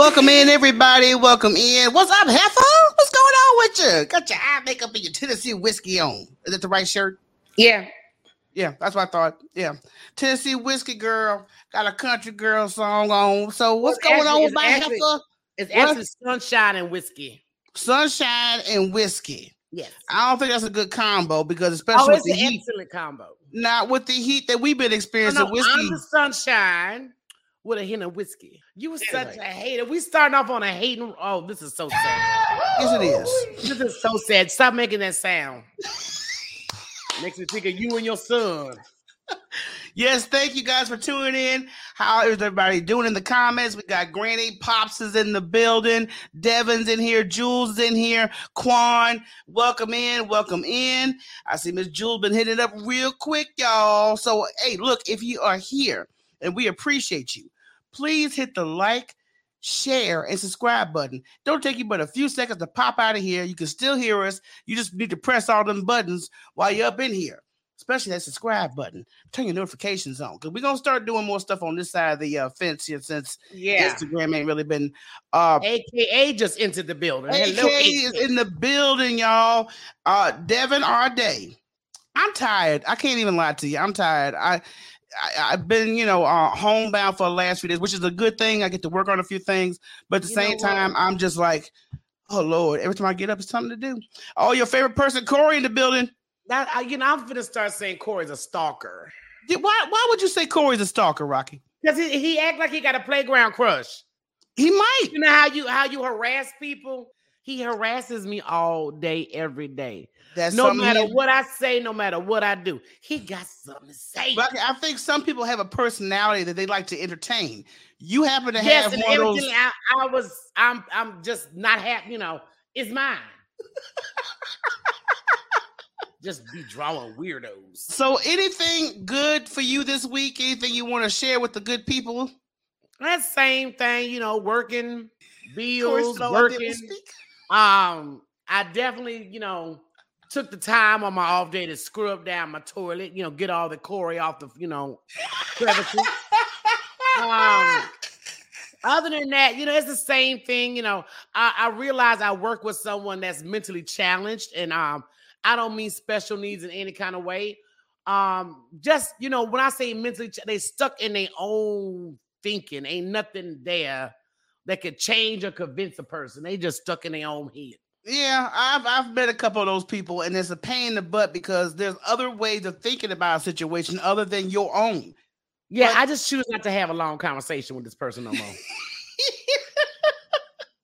Welcome in, everybody. Welcome in. What's up, Heifer? What's going on with you? Got your eye makeup and your Tennessee whiskey on. Is that the right shirt? Yeah. Yeah, that's what I thought. Yeah. Tennessee whiskey girl got a country girl song on. So what's going on with my it's actually- heifer? It's What? actually sunshine and whiskey. Sunshine and whiskey. Yes. I don't think that's a good combo because Oh, especially it's with an the heat, excellent combo. not with the heat that we've been oh, No, experiencing. no, whiskey. I'm the sunshine with a hint of whiskey. You were such Anyway. a hater. We starting off on a hating. Oh, this is so sad. yes, it is. This is so sad. Stop making that sound. Makes me think of you and your son. Yes, thank you guys for tuning in. How is everybody doing in the comments? We got Granny Pops is in the building, Devin's in here, Jules is in here, Quan, welcome in, welcome in. I see Miss Jules been hitting it up real quick, y'all. So, hey, look, if you are here and we appreciate you, please hit the like, share, and subscribe button. Don't take you but a few seconds to pop out of here. You can still hear us. You just need to press all them buttons while you're up in here especially that subscribe button. Turn your notifications on because we're gonna start doing more stuff on this side of the uh, fence here since Yeah. Instagram ain't really been. Uh, AKA just entered the building. AK Hello, is in the building, y'all. Uh, Devin R. Day. I'm tired. I can't even lie to you. I'm tired. I. I, I've been, you know, uh, homebound for the last few days, which is a good thing. I get to work on a few things, but at the You same time, I'm just like, oh Lord! Every time I get up, it's something to do. Oh, your favorite person, Corey, in the building. That, I, you know, I'm gonna start saying Corey's a stalker Yeah, Why? Why would you say Corey's a stalker, Rocky? because he, he act like he got a playground crush. He might. You know how you how you harass people? He harasses me all day, every day. That's no matter he- what I say, no matter what I do, he got something to say. But I think some people have a personality that they like to entertain. You happen to yes, have and one of those. everything I, I was, I'm, I'm just not happy. You know, it's mine. just be drawing weirdos. So, anything good for you this week? Anything you want to share with the good people? That same thing, you know, working bills, I working. Um, I definitely, you know, took the time on my off day to scrub down my toilet, you know, get all the Corey off the, you know, um, other than that, you know, it's the same thing. You know, I, I realize I work with someone that's mentally challenged, and um, I don't mean special needs in any kind of way. Um, just you know, when I say mentally, they stuck in their own thinking. Ain't nothing there that could change or convince a person. They just stuck in their own head. Yeah, I've I've met a couple of those people, and it's a pain in the butt because there's other ways of thinking about a situation other than your own. Yeah, But- I just choose not to have a long conversation with this person no more.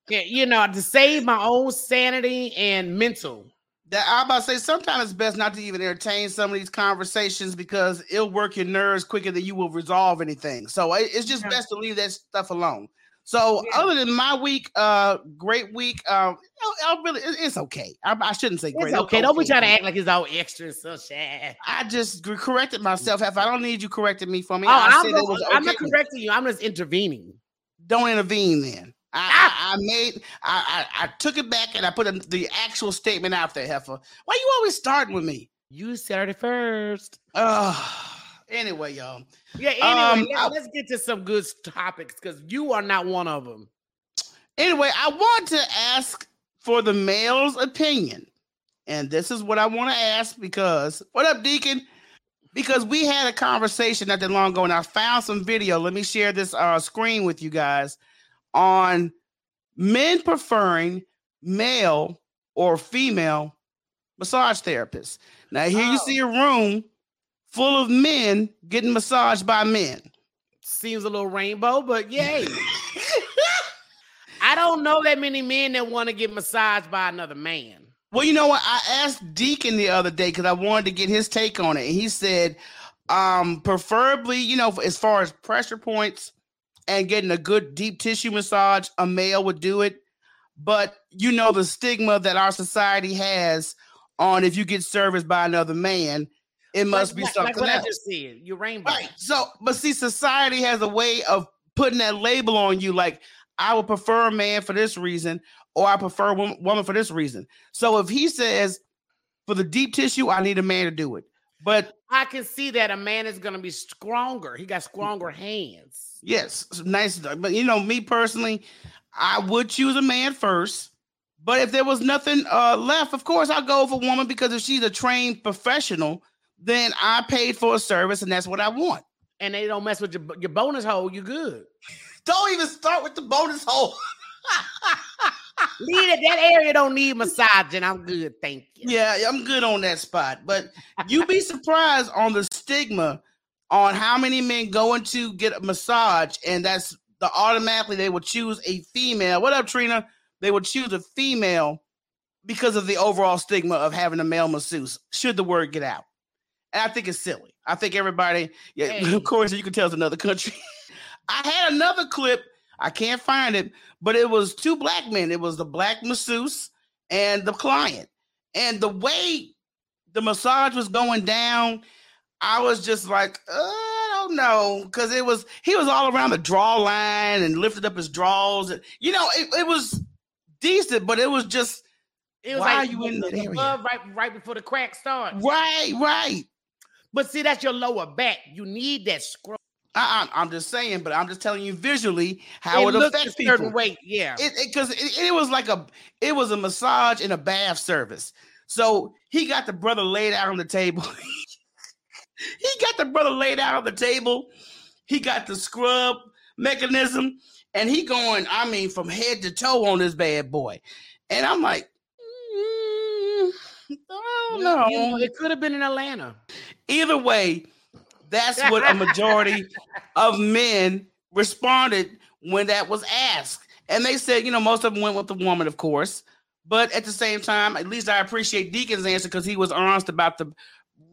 yeah, you know, to save my own sanity and mental. That I'm about to say sometimes it's best not to even entertain some of these conversations because it'll work your nerves quicker than you will resolve anything. So it's just Yeah. best to leave that stuff alone. So Yeah. other than my week, uh, great week. Um, I, I really, it- it's okay. I, I shouldn't say great. It's okay. Don't be trying to act like it's all extra so sad. I just corrected myself. If I don't need you correcting me for me, Oh, I I'm, said it gonna- I'm not correcting you. I'm just intervening. Don't intervene then. I, Ah! I, I made I, I I took it back and I put a, the actual statement out there, Heifer. Why you always starting with me? You started first. Uh anyway, y'all. Yeah. Anyway, Um, let, I- us get to some good topics because you are not one of them. Anyway, I want to ask for the male's opinion. And this is what I want to ask because what up, Deacon? Because we had a conversation not that long ago, and I found some video. Let me share this uh, screen with you guys on men preferring male or female massage therapists. Now, here you Oh. see a room full of men getting massaged by men. Seems a little rainbow, but yay. I don't know that many men that want to get massaged by another man. Well, you know what? I asked Deacon the other day because I wanted to get his take on it. And he said, um, preferably, you know, as far as pressure points and getting a good deep tissue massage, a male would do it. But you know the stigma that our society has on if you get serviced by another man, it must Like- be something like what else. I just said. Rainbow. Right. So, but see, society has a way of putting that label on you. Like, I would prefer a man for this reason, or I prefer a woman for this reason. So, if he says for the deep tissue, I need a man to do it. But I can see that a man is going to be stronger. He got stronger hands. yes, nice. But you know, me personally, I would choose a man first. But if there was nothing uh, left, of course I'll go for a woman because if she's a trained professional, then I paid for a service and that's what I want. And they don't mess with your, your bonus hole, you good. Don't even start with the bonus hole. Leave it. That area don't need massaging. I'm good. Thank you. Yeah, I'm good on that spot. But you'd be surprised on the stigma on how many men going to get a massage, and that's the automatically they would choose a female. What up, Trina? They would choose a female because of the overall stigma of having a male masseuse. Should the word get out? And I think it's silly. I think everybody, yeah, hey. of course, you can tell it's another country. I had another clip. I can't find it, but it was two black men. It was the black masseuse and the client. And the way the massage was going down, I was just like, uh, I don't know, because it was he was all around the draw line and lifted up his draws. And, You know, it, it was decent, but it was just it was why like you in the area? right right before the crack starts. Right, right. But see, that's your lower back. You need that scroll. I, am just saying, but I'm just telling you visually how it, it affects people. Certain weight, yeah. Because it, it, it, it was like a it was a massage and a bath service. So he got the brother laid out on the table. he got the brother laid out on the table. He got the scrub mechanism, and he going, I mean, from head to toe on this bad boy. And I'm like, oh no, it could have been in Atlanta. Either way, that's what a majority of men responded when that was asked. And they said, you know, most of them went with the woman, of course. But at the same time, at least I appreciate Deacon's answer because he was honest about the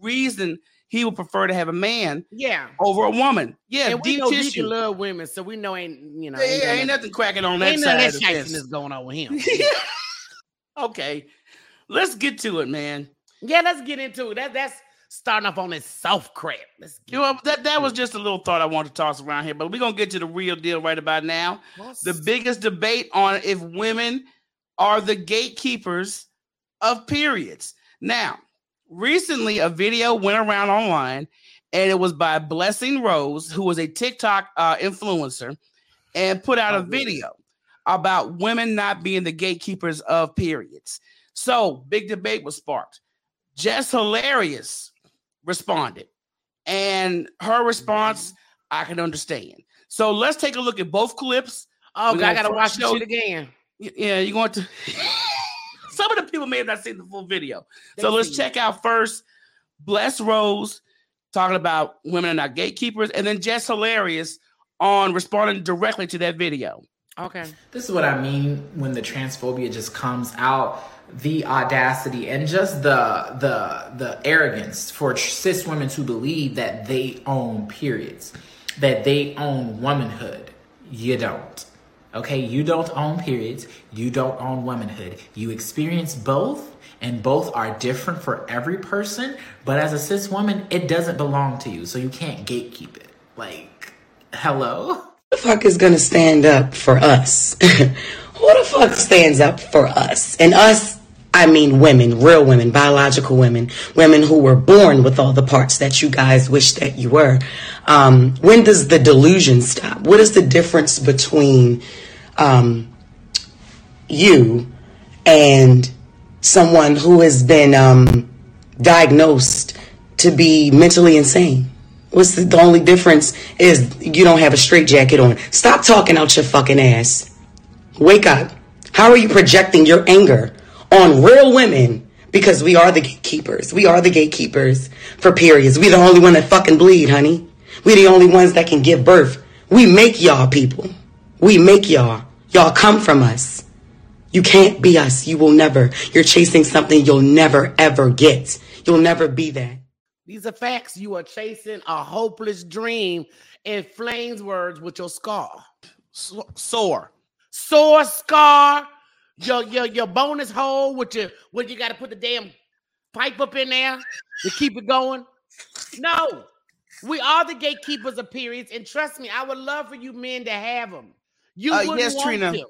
reason he would prefer to have a man, yeah, over a woman. Yeah, and we know tissue. Deacon love women, so we know ain't you know ain't, ain't, ain't nothing cracking on that ain't side. Nothing that's going on with him. okay, let's get to it, man. Yeah, let's get into it. That that's starting off on this soft crap. Let's you know that that was just a little thought I wanted to toss around here, but we're gonna get to the real deal right about now. What's... The biggest debate on if women are the gatekeepers of periods. Now, recently a video went around online and it was by Blessing Rose, who was a TikTok uh, influencer, and put out a oh, video about women not being the gatekeepers of periods. So, big debate was sparked. Jess Hilarious responded. And her response, mm-hmm. I can understand. So let's take a look at both clips. Oh, I gotta watch it again. Yeah, you're going to. Some of the people may have not seen the full video. They so let's check out first Bless Rose talking about women are not gatekeepers, and then Jess Hilarious on responding directly to that video. Okay. This is what I mean when the transphobia just comes out the audacity and just the the the arrogance for cis women to believe that they own periods, that they own womanhood. You don't. Okay, you don't own periods, you don't own womanhood. You experience both, and both are different for every person. But as a cis woman, it doesn't belong to you, so you can't gatekeep it. Like, hello? Who the fuck is gonna stand up for us? Who the fuck stands up for us? And us I mean women, real women, biological women, women who were born with all the parts that you guys wish that you were. Um, when does the delusion stop? What is the difference between um, you and someone who has been um, diagnosed to be mentally insane? What's the, the only difference is you don't have a straitjacket on. Stop talking out your fucking ass. Wake up. How are you projecting your anger? On real women because we are the gatekeepers. We are the gatekeepers for periods. We the only one that fucking bleed, honey. We the only ones that can give birth. We make y'all people. We make y'all. Y'all come from us. You can't be us. You will never. You're chasing something you'll never ever get. You'll never be that. These are facts. You are chasing a hopeless dream. In flames words with your scar. Sore. Sore scar your your your bonus hole with your what you got to put the damn pipe up in there to keep it going. No, we are the gatekeepers of periods, and trust me, I would love for you men to have them. You uh, yes, Trina. To.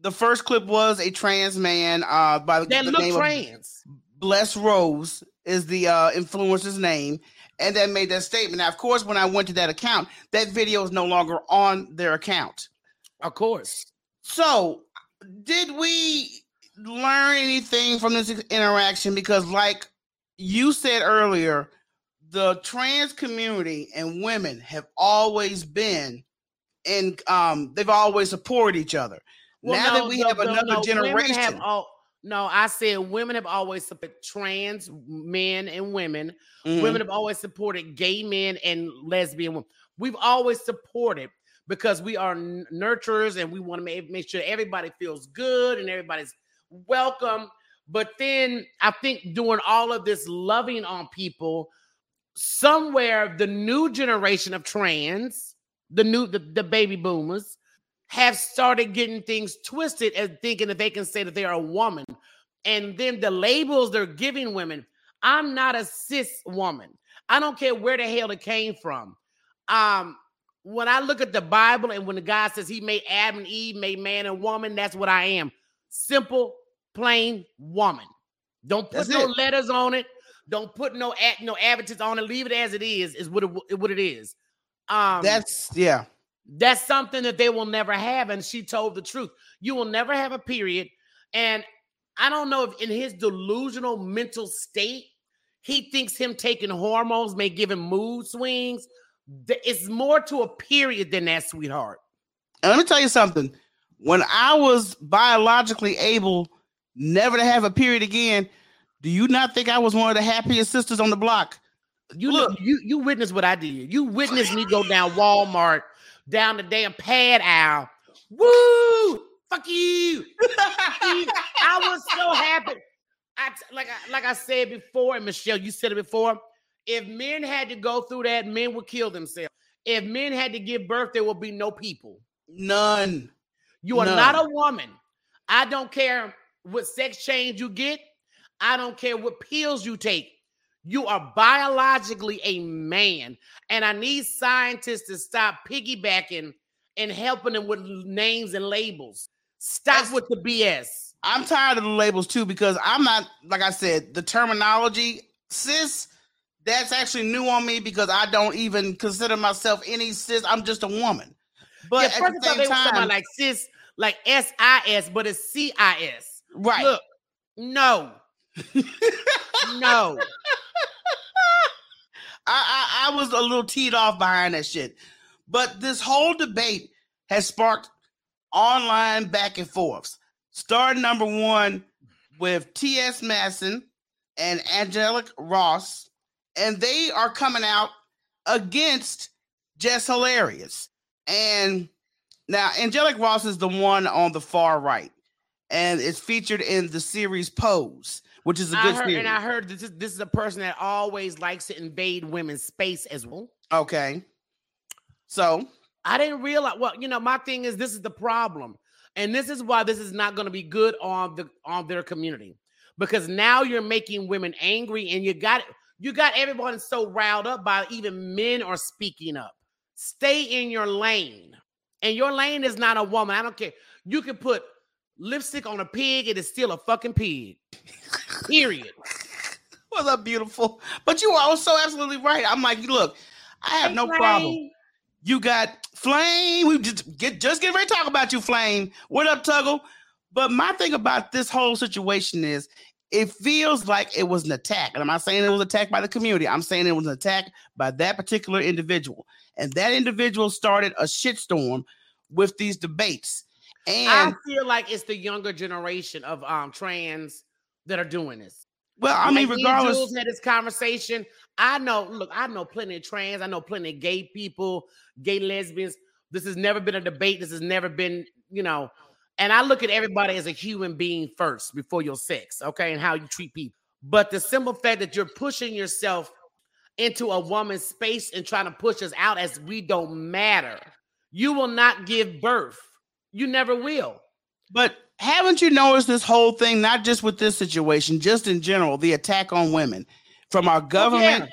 The first clip was a trans man uh, by the, that the name trans. Of Bless Rose is the uh, influencer's name, and then made that statement. Now, of course, when I went to that account, that video is no longer on their account. Of course. So, did we learn anything from this interaction? Because, like you said earlier, the trans community and women have always been and um they've always supported each other. Well, now no, that we the- have the- another no, generation, have all- no, I said women have always supported trans men and women. Mhm. Women have always supported gay men and lesbian women. We've always supported because we are nurturers and we want to make, make sure everybody feels good and everybody's welcome. But then I think doing all of this loving on people, somewhere the new generation of trans, the new the, the baby boomers, have started getting things twisted and thinking that they can say that they are a woman. And then the labels they're giving women, I'm not a cis woman. I don't care where the hell it came from. Um, when I look at the Bible and when the God says he made Adam and Eve, made man and woman, that's what I am. Simple, plain woman. Don't put That's no it. letters on it. Don't put no ad, no adjectives on it. Leave it as it is. Is what it, what it is. Um, that's yeah. that's something that they will never have. And she told the truth. You will never have a period. And I don't know if in his delusional mental state, he thinks him taking hormones may give him mood swings. It's more to a period than that, sweetheart. And let me tell you something. When I was biologically able never to have a period again, do you not think I was one of the happiest sisters on the block? You Look. look, you you witnessed what I did. You witnessed me go down Walmart, down the damn pad aisle. Woo! Fuck you! I was so happy. I like I like I said before, and Michelle, you said it before. If men had to go through that, men would kill themselves. If men had to give birth, there would be no people. None. You are None. not a woman. I don't care what sex change you get. I don't care what pills you take. You are biologically a man. And I need scientists to stop piggybacking and helping them with names and labels. Stop That's- with the BS. I'm tired of the labels too because I'm not like I said the terminology cis. That's actually new on me because I don't even consider myself any cis. I'm just a woman. But yeah, at first the same they want somebody time, like cis, like S I S, but it's C I S. right? Look, no, no. I, I I was a little teed off behind that shit. But this whole debate has sparked online back and forths. Starting number one with T.S. Madison and Angelica Ross, and they are coming out against Jess Hilarious. And now Angelica Ross is the one on the far right, and it's featured in the series Pose, which is a good heard, series. and I heard this is this is a person that always likes to invade women's space as well. okay. So I didn't realize. Well, you know, my thing is this is the problem, and this is why this is not going to be good on the on their community because now you're making women angry, and you got you got everyone so riled up by even men are speaking up. Stay in your lane, and your lane is not a woman. I don't care. You can put lipstick on a pig; it is still a fucking pig. Period. What's up, beautiful? But you are also absolutely right. I'm like, look, I have no problem. You got Flame. We just get just get ready to talk about you, Flame. What up, Tuggle? But my thing about this whole situation is it feels like it was an attack. And I'm not saying it was attacked by the community. I'm saying it was an attack by that particular individual. And that individual started a shitstorm with these debates. And I feel like it's the younger generation of um trans that are doing this. well, I mean, Like regardless, Jules had this conversation. I know, look, I know plenty of trans, I know plenty of gay people, gay lesbians. This has never been a debate. This has never been, you know, and I look at everybody as a human being first before your sex, okay, and how you treat people. But the simple fact that you're pushing yourself into a woman's space and trying to push us out as we don't matter, you will not give birth. You never will. But haven't you noticed this whole thing, not just with this situation, just in general, the attack on women from our oh, government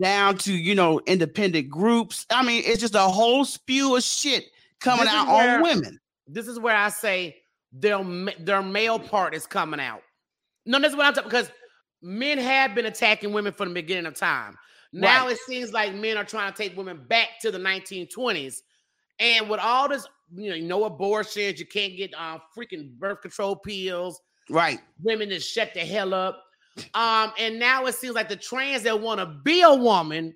down to, you know, independent groups? I mean, it's just a whole spew of shit coming This out where- on women. This is where I say their their male part is coming out. No, that's what I'm talking because men have been attacking women from the beginning of time. Now Right. it seems like men are trying to take women back to the 1920s, and with all this you know, no abortions. You can't get uh, freaking birth control pills. Right. Women just shut the hell up. Um, and now it seems like the trans that want to be a woman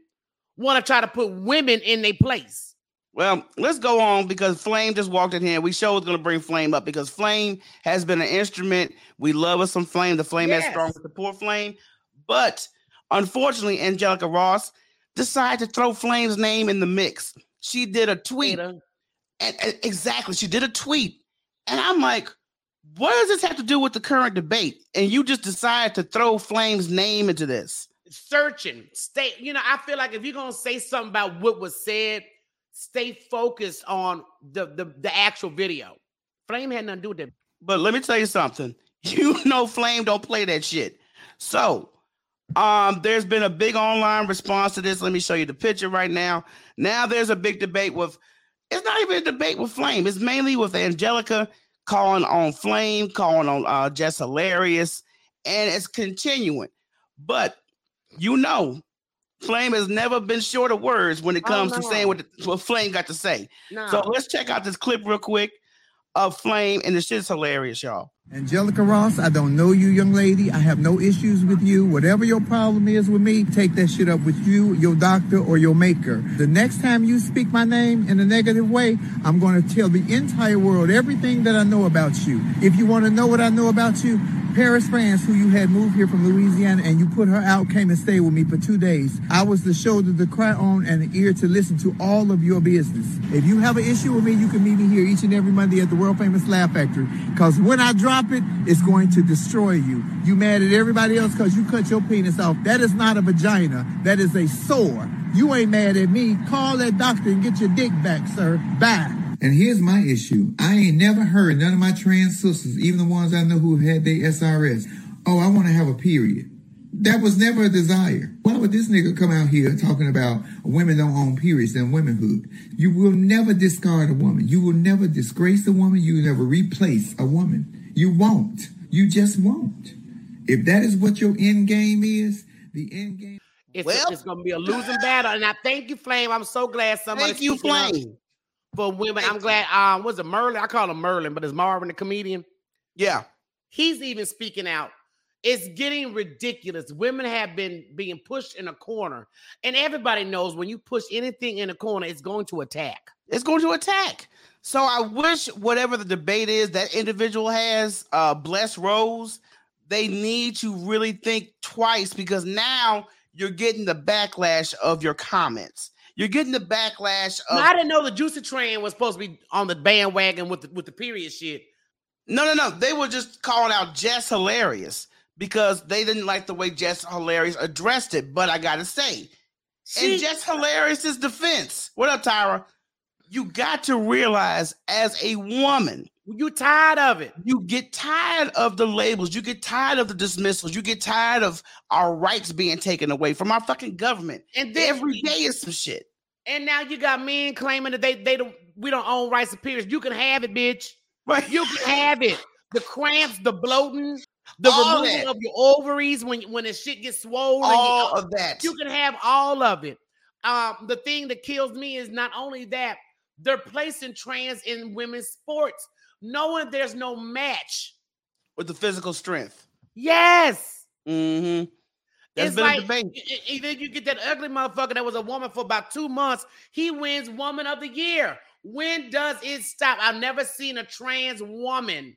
want to try to put women in their place. Well, let's go on because Flame just walked in here. We show was going to bring Flame up because Flame has been an instrument. We love us some Flame. The Flame Yes. has strong support Flame, but unfortunately, Angelica Ross decided to throw Flame's name in the mix. She did a tweet, and, and- exactly, she did a tweet, and I'm like, what does this have to do with the current debate? And you just decided to throw Flame's name into this. searching. Stay, you know, I feel like if you're gonna say something about what was said, stay focused on the the, the actual video. Flame had nothing to do with that. But let me tell you something. You know Flame don't play that shit. So, um, there's been a big online response to this. Let me show you the picture right now. Now there's a big debate with it's not even a debate with Flame. It's mainly with Angelica calling on Flame, calling on uh Jess Hilarious, and it's continuing. But you know, Flame has never been short of words when it Oh, comes to saying what, the, what Flame got to say. No. So let's check out this clip real quick of Flame, and the shit's hilarious, y'all. Angelica Ross, I don't know you, young lady. I have no issues with you. Whatever your problem is with me, take that shit up with you, your doctor, or your maker. The next time you speak my name in a negative way, I'm going to tell the entire world everything that I know about you. If you want to know what I know about you, Paris France, who you had moved here from Louisiana and you put her out, came and stayed with me for two days. I was the shoulder to cry on and the ear to listen to all of your business. If you have an issue with me, you can meet me here each and every Monday at the world famous Laugh Factory. Because when I drop it, it's going to destroy you. You mad at everybody else because you cut your penis off. That is not a vagina. That is a sore. You ain't mad at me. Call that doctor and get your dick back, sir. Bye. And here's my issue. I ain't never heard none of my trans sisters, even the ones I know who had their SRS. Oh, I want to have a period. That was never a desire. Why would this nigga come out here talking about women don't own periods and womanhood? You will never discard a woman. You will never disgrace a woman. You will never replace a woman. You won't. You just won't. If that is what your end game is, the end game. it's, Well- it's gonna be a losing battle. And I thank you, Flame. I'm so glad somebody Thank you, Flame. for women. Thank I'm glad. Um, was it Merlin? I call him Merlin, but it's Marvin, the comedian. Yeah. He's even speaking out. It's getting ridiculous. Women have been being pushed in a corner, and everybody knows when you push anything in a corner, it's going to attack. It's going to attack. So I wish whatever the debate is that individual has, uh, bless Rose, they need to really think twice because now you're getting the backlash of your comments. You're getting the backlash of I didn't know the Juicy Train was supposed to be on the bandwagon with the with the period shit. No, no, no. They were just calling out Jess Hilarious because they didn't like the way Jess Hilarious addressed it. But I gotta say, in Jess Hilarious's defense, what up, Tyra? You got to realize as a woman, You tired of it? you get tired of the labels, you get tired of the dismissals, you get tired of our rights being taken away from our fucking government. And then Every day is some shit. And now you got men claiming that they they don't we don't own rights of periods. You can have it, bitch. Right? You can have it. The cramps, the bloating, the All removal that. of your ovaries when when the shit gets swollen. you- all of that. you can have all of it. Um, the thing that kills me is not only that they're placing trans in women's sports, knowing there's no match. with the physical strength. Yes. Mm-hmm. That's it's been like either you get that ugly motherfucker that was a woman for about two months, he wins woman of the year. When does it stop? I've never seen a trans woman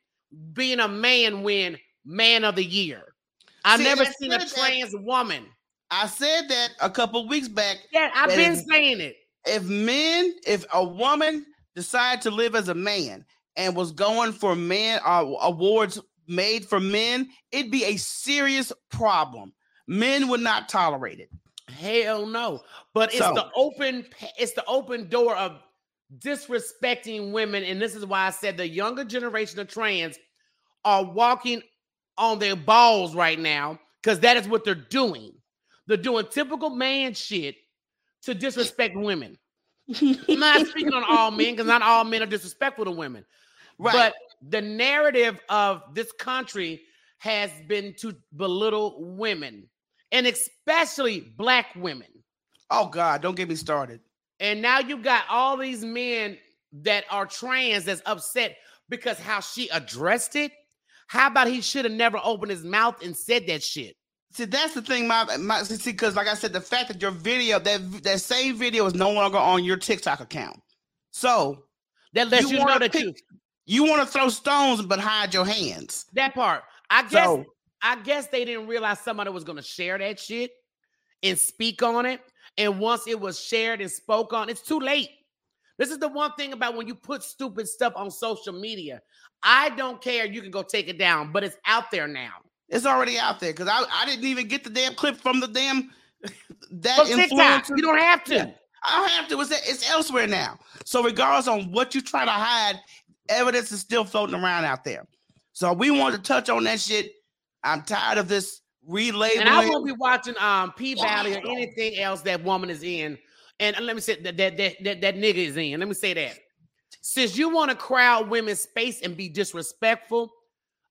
being a man win man of the year. I've See, never I seen a said that- trans woman. I said that a couple weeks back. Yeah, I've been is- saying it. If men, if a woman decided to live as a man and was going for men uh, awards made for men, it'd be a serious problem. Men would not tolerate it. Hell no. But it's So- the open it's the open door of disrespecting women and this is why I said the younger generation of trans are walking on their balls right now cuz that is what they're doing. They're doing typical man shit to disrespect women. I'm not speaking on all men cuz not all men are disrespectful to women. Right. But the narrative of this country has been to belittle women and especially black women. oh God, don't get me started. And now you got all these men that are trans that's upset because how she addressed it. How about he should have never opened his mouth and said that shit? See, that's the thing, my, my see, because like I said, the fact that your video, that that same video is no longer on your TikTok account. So That lets you, know wanna that pick- you you want to throw stones but hide your hands. that part. I guess So I guess they didn't realize somebody was gonna share that shit and speak on it. And once it was shared and spoke on, it's too late. This is the one thing about when you put stupid stuff on social media. I don't care. You can go take it down, but it's out there now. It's already out there because I, I didn't even get the damn clip from the damn that From influencer. you don't have to. Yeah. I don't have to. It's, it's elsewhere now. So regardless on what you try to hide, evidence is still floating around out there. So we want to touch on that shit. I'm tired of this relabeling. And I won't be watching um P Valley or anything else that woman is in. And let me say that that that that, that nigga is in. Let me say that. Since you want to crowd women's space and be disrespectful,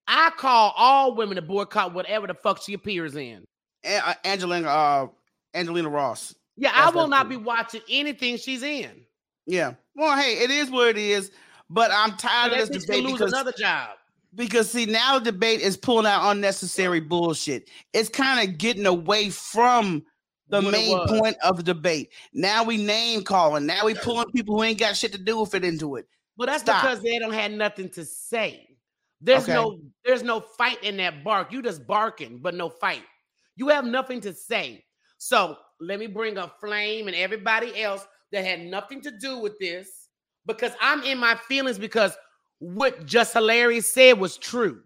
I call all women to boycott whatever the fuck she appears in. A- uh, Angelina, uh, Angelina Ross. Yeah, I will not be watching anything she's in. Yeah. Well, hey, it is what it is. But I'm tired of this debate lose because, another job. because see now the debate is pulling out unnecessary bullshit. It's kind of getting away from the What main point of the debate. Now we name calling. Now we pulling people who ain't got shit to do with it into it. But that's Stop. because they don't have nothing to say. There's Okay. no there's no fight in that bark. You just barking, but no fight. You have nothing to say. So let me bring up Flame and everybody else that had nothing to do with this because I'm in my feelings because what Jess Hilarious said was true.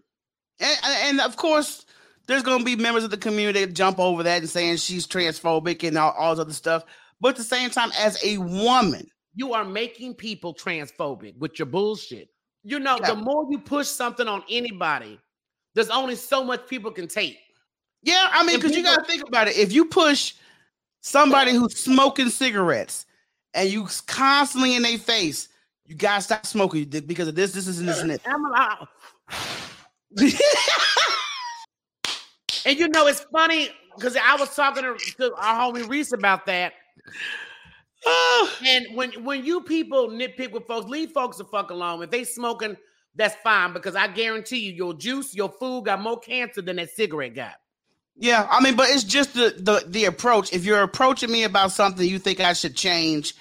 And, and of course, there's going to be members of the community that jump over that and saying she's transphobic and all, all this other stuff. But at the same time, as a woman, You are making people transphobic with your bullshit. You know, Yeah. the more you push something on anybody, there's only so much people can take. yeah, I mean, because you got to think about it. If you push somebody who's smoking cigarettes and you constantly in their face, you got to stop smoking because of this, this, this, and this, and this. I'm a- And you know, it's funny because I was talking to, to our homie Reese about that. Ah, And when when you people nitpick with folks, leave folks the fuck alone. If they smoking, that's fine because I guarantee you, your juice, your food got more cancer than that cigarette got. yeah, I mean, but it's just the, the the approach. If you're approaching me about something you think I should change,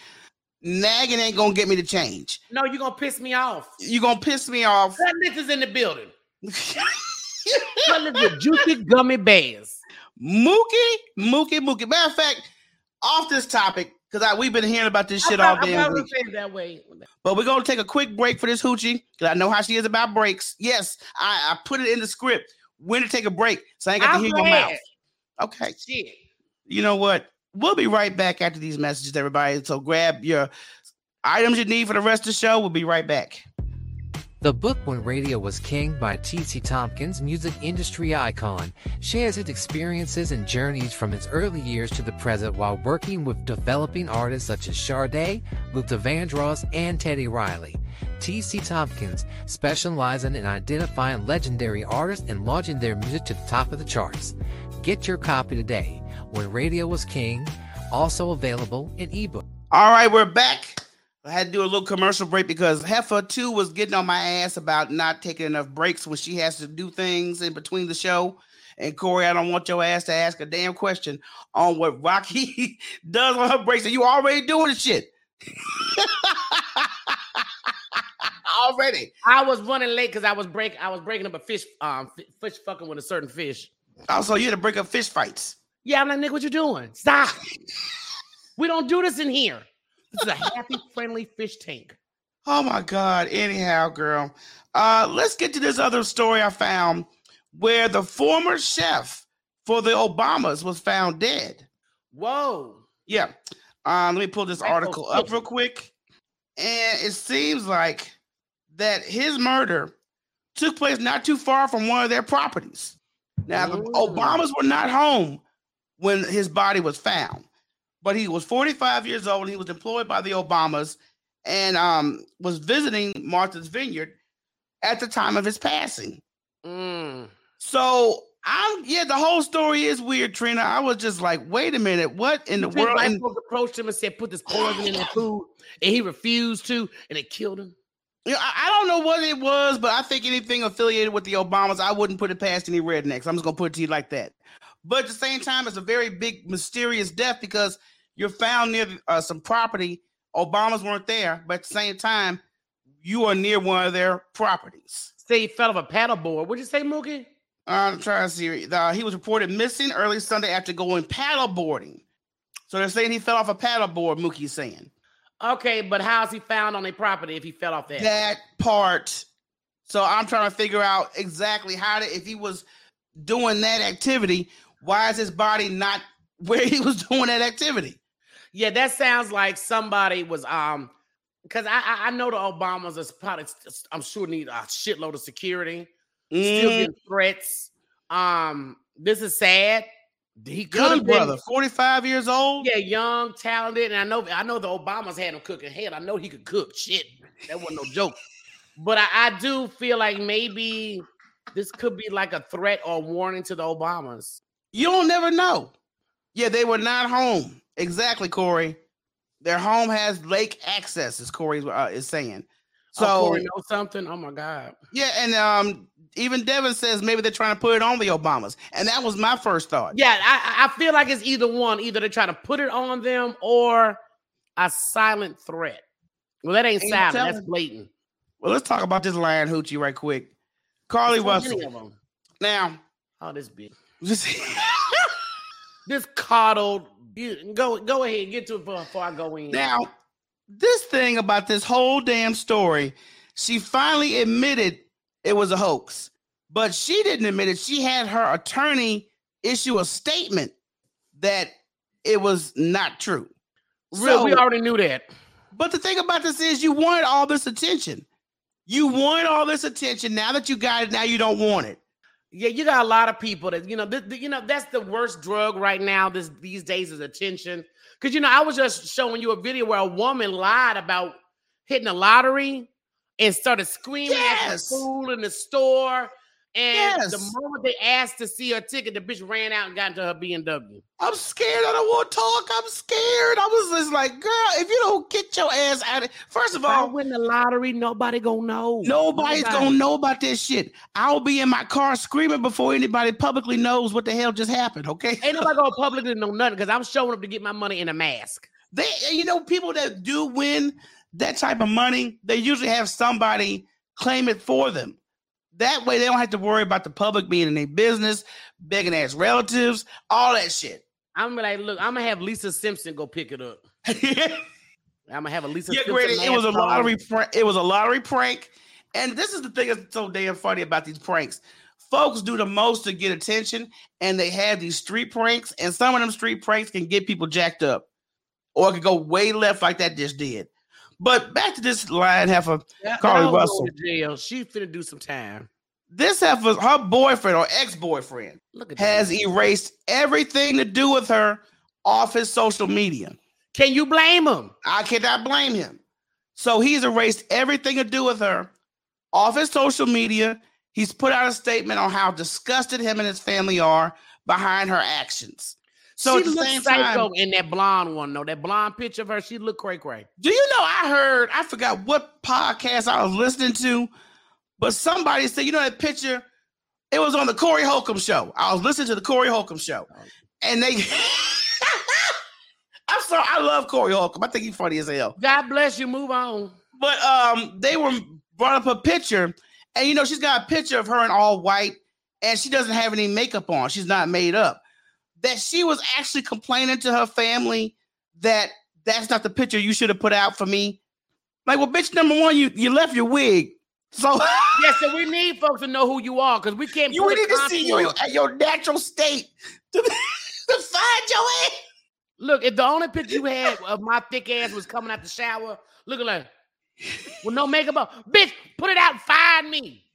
nagging ain't gonna get me to change. No, you're gonna piss me off. You're gonna piss me off. That nigga's in the building. With juicy gummy bears. Mookie, Mookie, Mookie. Matter of fact, off this topic, because we've been hearing about this shit I all day. I damn thought week. it saying that way. But we're gonna take a quick break for this hoochie, because I know how she is about breaks. Yes, I, I put it in the script when to take a break, so I ain't got I'm to hear your mouth. Okay. Shit. You know what? We'll be right back after these messages, everybody. So grab your items you need for the rest of the show. We'll be right back. The book When Radio Was King by T.C. Tompkins, music industry icon, shares his experiences and journeys from his early years to the present while working with developing artists such as Sade, Luther Vandross, and Teddy Riley. T.C. Tompkins specializing in identifying legendary artists and launching their music to the top of the charts. Get your copy today. When Radio Was King, also available in ebook. All right, we're back. I had to do a little commercial break because Heffa 2 was getting on my ass about not taking enough breaks when she has to do things in between the show. And Corey, I don't want your ass to ask a damn question on what Rocky does on her breaks. And you already doing the shit. already. I was running late because I was break. I was breaking up a fish. Um, fish fucking with a certain fish. Also, you had to break up fish fights. Yeah, I'm like, nigga, what you doing? Stop. we don't do this in here. This is a happy, friendly fish tank. Oh my God. Anyhow, girl. Uh, let's get to this other story I found where the former chef for the Obamas was found dead. Whoa. Yeah. Um, let me pull this article oh, up real quick. And it seems like that his murder took place not too far from one of their properties. Now, the Mm. Obamas were not home when his body was found, but he was 45 years old and he was employed by the Obamas and um, was visiting Martha's Vineyard at the time of his passing. Mm. So I'm yeah, the whole story is weird, Trina. I was just like, wait a minute, what in the world? And- approached him and said, "Put this poison in that food," and he refused to, and it killed him. Know, I, I don't know what it was, but I think anything affiliated with the Obamas, I wouldn't put it past any rednecks. I'm just gonna put it to you like that. But at the same time, it's a very big, mysterious death because you're found near uh, some property. Obamas weren't there, but at the same time, you are near one of their properties. Say he fell off a paddleboard. What'd you say, Mookie? I'm trying to see. Uh, he was reported missing early Sunday after going paddleboarding. So they're saying he fell off a paddleboard. Mookie's saying Okay, but how's he found on a property if he fell off that? that part. So I'm trying to figure out exactly how to, if he was doing that activity, why is his body not where he was doing that activity? Yeah, that sounds like somebody was um because I, I I know the Obamas is probably I'm sure need a shitload of security, still Mm, getting threats. Um, this is sad. He could young brother, 45 years old. yeah, young, talented, and I know I know the Obamas had him cooking. Hell, I know he could cook. Shit, that wasn't no joke. But I, I do feel like maybe this could be like a threat or warning to the Obamas. You don't never know. Yeah, they were not home. Exactly, Corey. Their home has lake access, as Corey uh, is saying. So So Corey know something. Oh my god. yeah, and um, even Devin says maybe they're trying to put it on the Obamas, and that was my first thought. Yeah, I, I feel like it's either one. Either they're trying to put it on them or a silent threat. Well, that ain't Ain't silent. That's blatant. Well, let's talk about this lion hoochie right quick. Carlee Russell. Now, Oh, this bitch. Just This coddled. Go go ahead. Get to it before, before I go in. now, this thing about this whole damn story, she finally admitted it was a hoax, but she didn't admit it. She had her attorney issue a statement that it was not true. So we already knew that. But the thing about this is, you wanted all this attention. You wanted all this attention. Now that you got it, now you don't want it. Yeah, you got a lot of people that you know. Th- th- you know that's the worst drug right now. This these days is attention. Because you know, I was just showing you a video where a woman lied about hitting a lottery and started screaming at the Yes. fool in the store. And the moment they asked to see her ticket, the bitch ran out and got into her BMW. I'm scared. I don't want to talk. I'm scared. I was just like, girl, if you don't get your ass out of first of If I all, win the lottery, nobody gonna know. nobody's Nobody. gonna know about this shit. I'll be in my car screaming before anybody publicly knows what the hell just happened. Okay. Ain't nobody gonna publicly know nothing because I'm showing up to get my money in a mask. They, you know, people that do win that type of money, they usually have somebody claim it for them. That way, they don't have to worry about the public being in their business, begging ass relatives, all that shit. I'm like, look, I'm gonna have Lisa Simpson go pick it up. I'm gonna have a Lisa. Simpson granted, it was a lottery. Prank. It was a lottery prank, and this is the thing that's so damn funny about these pranks. Folks do the most to get attention, and they have these street pranks, and some of them street pranks can get people jacked up, or it could go way left like that just did. But back to this lion heifer. That- Carlee Russell. jail. She finna do some time. This heifer, her boyfriend or ex-boyfriend, Look has that. erased everything to do with her off his social media. Can you blame him? I cannot blame him. So he's erased everything to do with her off his social media. He's put out a statement on how disgusted him and his family are behind her actions. So she looks same psycho time, in that blonde one, though. That blonde picture of her, she look cray cray. do you know I heard, I forgot what podcast I was listening to, but somebody said, you know that picture? It was on the Corey Holcomb show. I was listening to the Corey Holcomb show. And they I'm sorry, I love Corey Holcomb. I think he's funny as hell. God bless you. Move on. But um, they were brought up a picture, and you know, she's got a picture of her in all white, and she doesn't have any makeup on. She's not made up. That she was actually complaining to her family that that's not the picture you should have put out for me. Like, well, bitch, number one, you you left your wig, so Yes, so we need folks to know who you are because we can't. you put need to see you at your natural state to, to find your ass. Look, if the only picture you had of my thick ass was coming out the shower, looking like with no makeup on, bitch, put it out. Find me.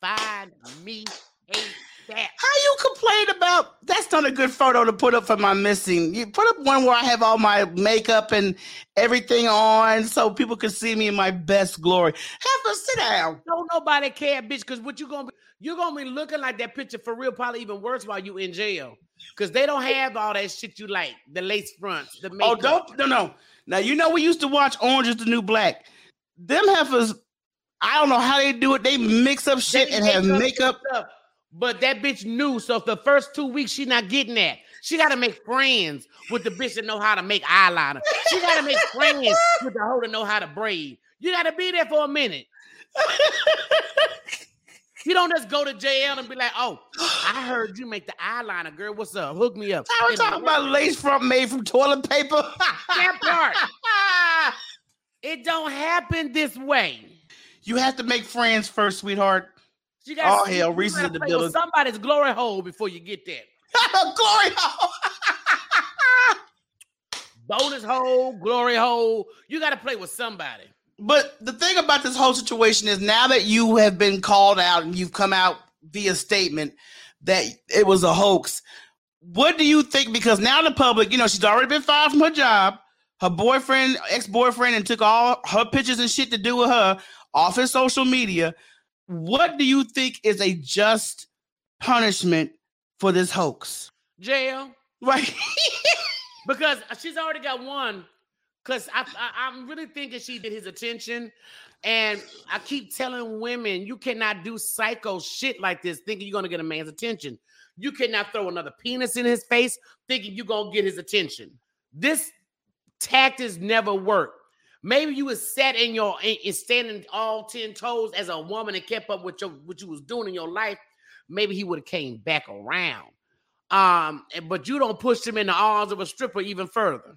Find me. Hey. How you complain about that's not a good photo to put up for my missing. You put up one where I have all my makeup and everything on so people can see me in my best glory. Have a sit down. Don't nobody care, bitch, because what you gonna be you're gonna be looking like that picture for real, probably even worse while you in jail. Cause they don't have all that shit you like, the lace fronts, the oh, makeup. Oh, don't no no. Now you know we used to watch Orange is the New Black. Them heifers, I don't know how they do it. They mix up shit They and have make makeup. stuff. But that bitch knew. So for the first two weeks, she not getting that. She got to make friends with the bitch that know how to make eyeliner. She got to make friends with the hoe that know how to braid. You got to be there for a minute. You don't just go to jail and be like, "Oh, I heard you make the eyeliner, girl. What's up? Hook me up." I was talking about lace front made from toilet paper. that part. It don't happen this way. you have to make friends first, sweetheart. You gotta, Oh, hell, you Reese is gotta in the building. Somebody's glory hole before you get there. Glory hole. Bonus hole, glory hole. You got to play with somebody. But the thing about this whole situation is now that you have been called out and you've come out via statement that it was a hoax, what do you think? Because now the public, you know, she's already been fired from her job. Her boyfriend, ex boyfriend, and took all her pictures and shit to do with her off his social media. What do you think is a just punishment for this hoax? Jail. Right. Because she's already got one. Because I, I, I'm really thinking she did his attention. And I keep telling women, you cannot do psycho shit like this thinking you're going to get a man's attention. You cannot throw another penis in his face thinking you're going to get his attention. This tactics never work. Maybe you was set in your in, in standing all 10 toes as a woman and kept up with your what you was doing in your life. Maybe he would have came back around. Um, but you don't push him in the arms of a stripper even further.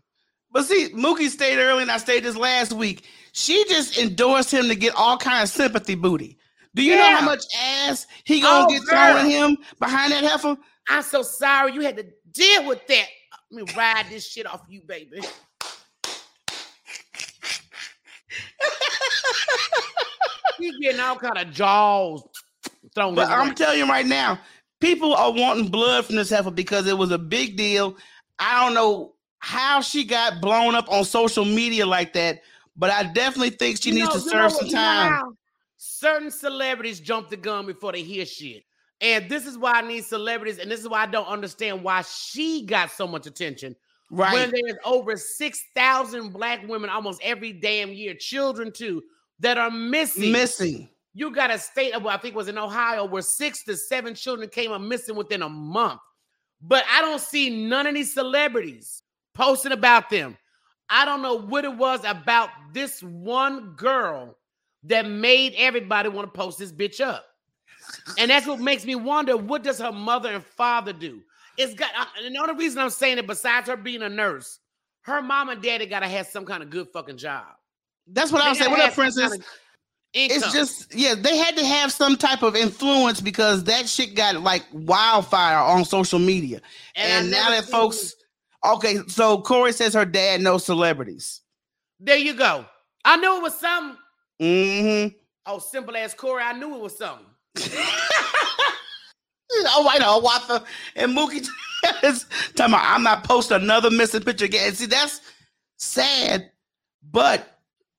But see, Mookie stayed early, and I stayed this last week. She just endorsed him to get all kind of sympathy booty. Do you know how much ass he gonna Oh, get thrown him behind that heifer? I'm so sorry you had to deal with that. Let me ride this shit off you, baby. He's getting all kind of jaws thrown. But I'm way. telling you right now, people are wanting blood from this heifer because it was a big deal. I don't know how she got blown up on social media like that, but I definitely think she You needs know- to serve some what- you know time. Certain celebrities jump the gun before they hear shit. And this is why I need celebrities, and this is why I don't understand why she got so much attention. Right. When there's over 6,000 black women almost every damn year, children too, that are missing. Missing. You got a state of, I think it was in Ohio, where six to seven children came up missing within a month. But I don't see none of these celebrities posting about them. I don't know what it was about this one girl that made everybody want to post this bitch up. And that's what makes me wonder what does her mother and father do? It's got, uh, and the only reason I'm saying it, besides her being a nurse, her mom and daddy got to have some kind of good fucking job. That's what I was saying. What gotta up, Princess? kind of. It's just yeah, they had to have some type of influence because that shit got like wildfire on social media. And And, now that folks okay, so Corey says her dad knows celebrities. There you go. I knew it was something. Mm-hmm. Oh, simple as Corey. I knew it was something. Oh, I know, Watha and Mookie is talking about I'm not posting another missing picture again. See, that's sad, but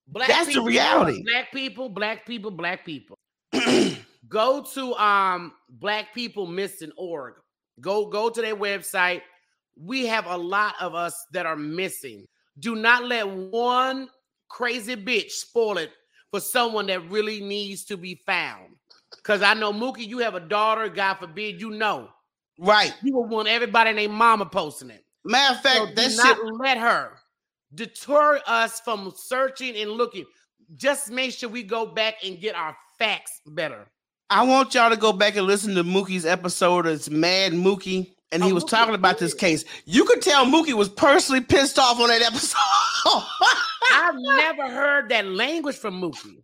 Black That's the reality. Black people, black people, black people. go to um black people missing org. Go go to their website. We have a lot of us that are missing. Do not let one crazy bitch spoil it for someone that really needs to be found. Because I know Mookie, you have a daughter. God forbid, you know right. you would want everybody and their mama posting it. Matter of So fact, that do shit not let her deter us from searching and looking. Just make sure we go back and get our facts better. I want y'all to go back and listen to Mookie's episode. It's Mad Mookie, and he Oh, was Mookie talking about this case. You could tell Mookie was personally pissed off on that episode. I've never heard that language from Mookie.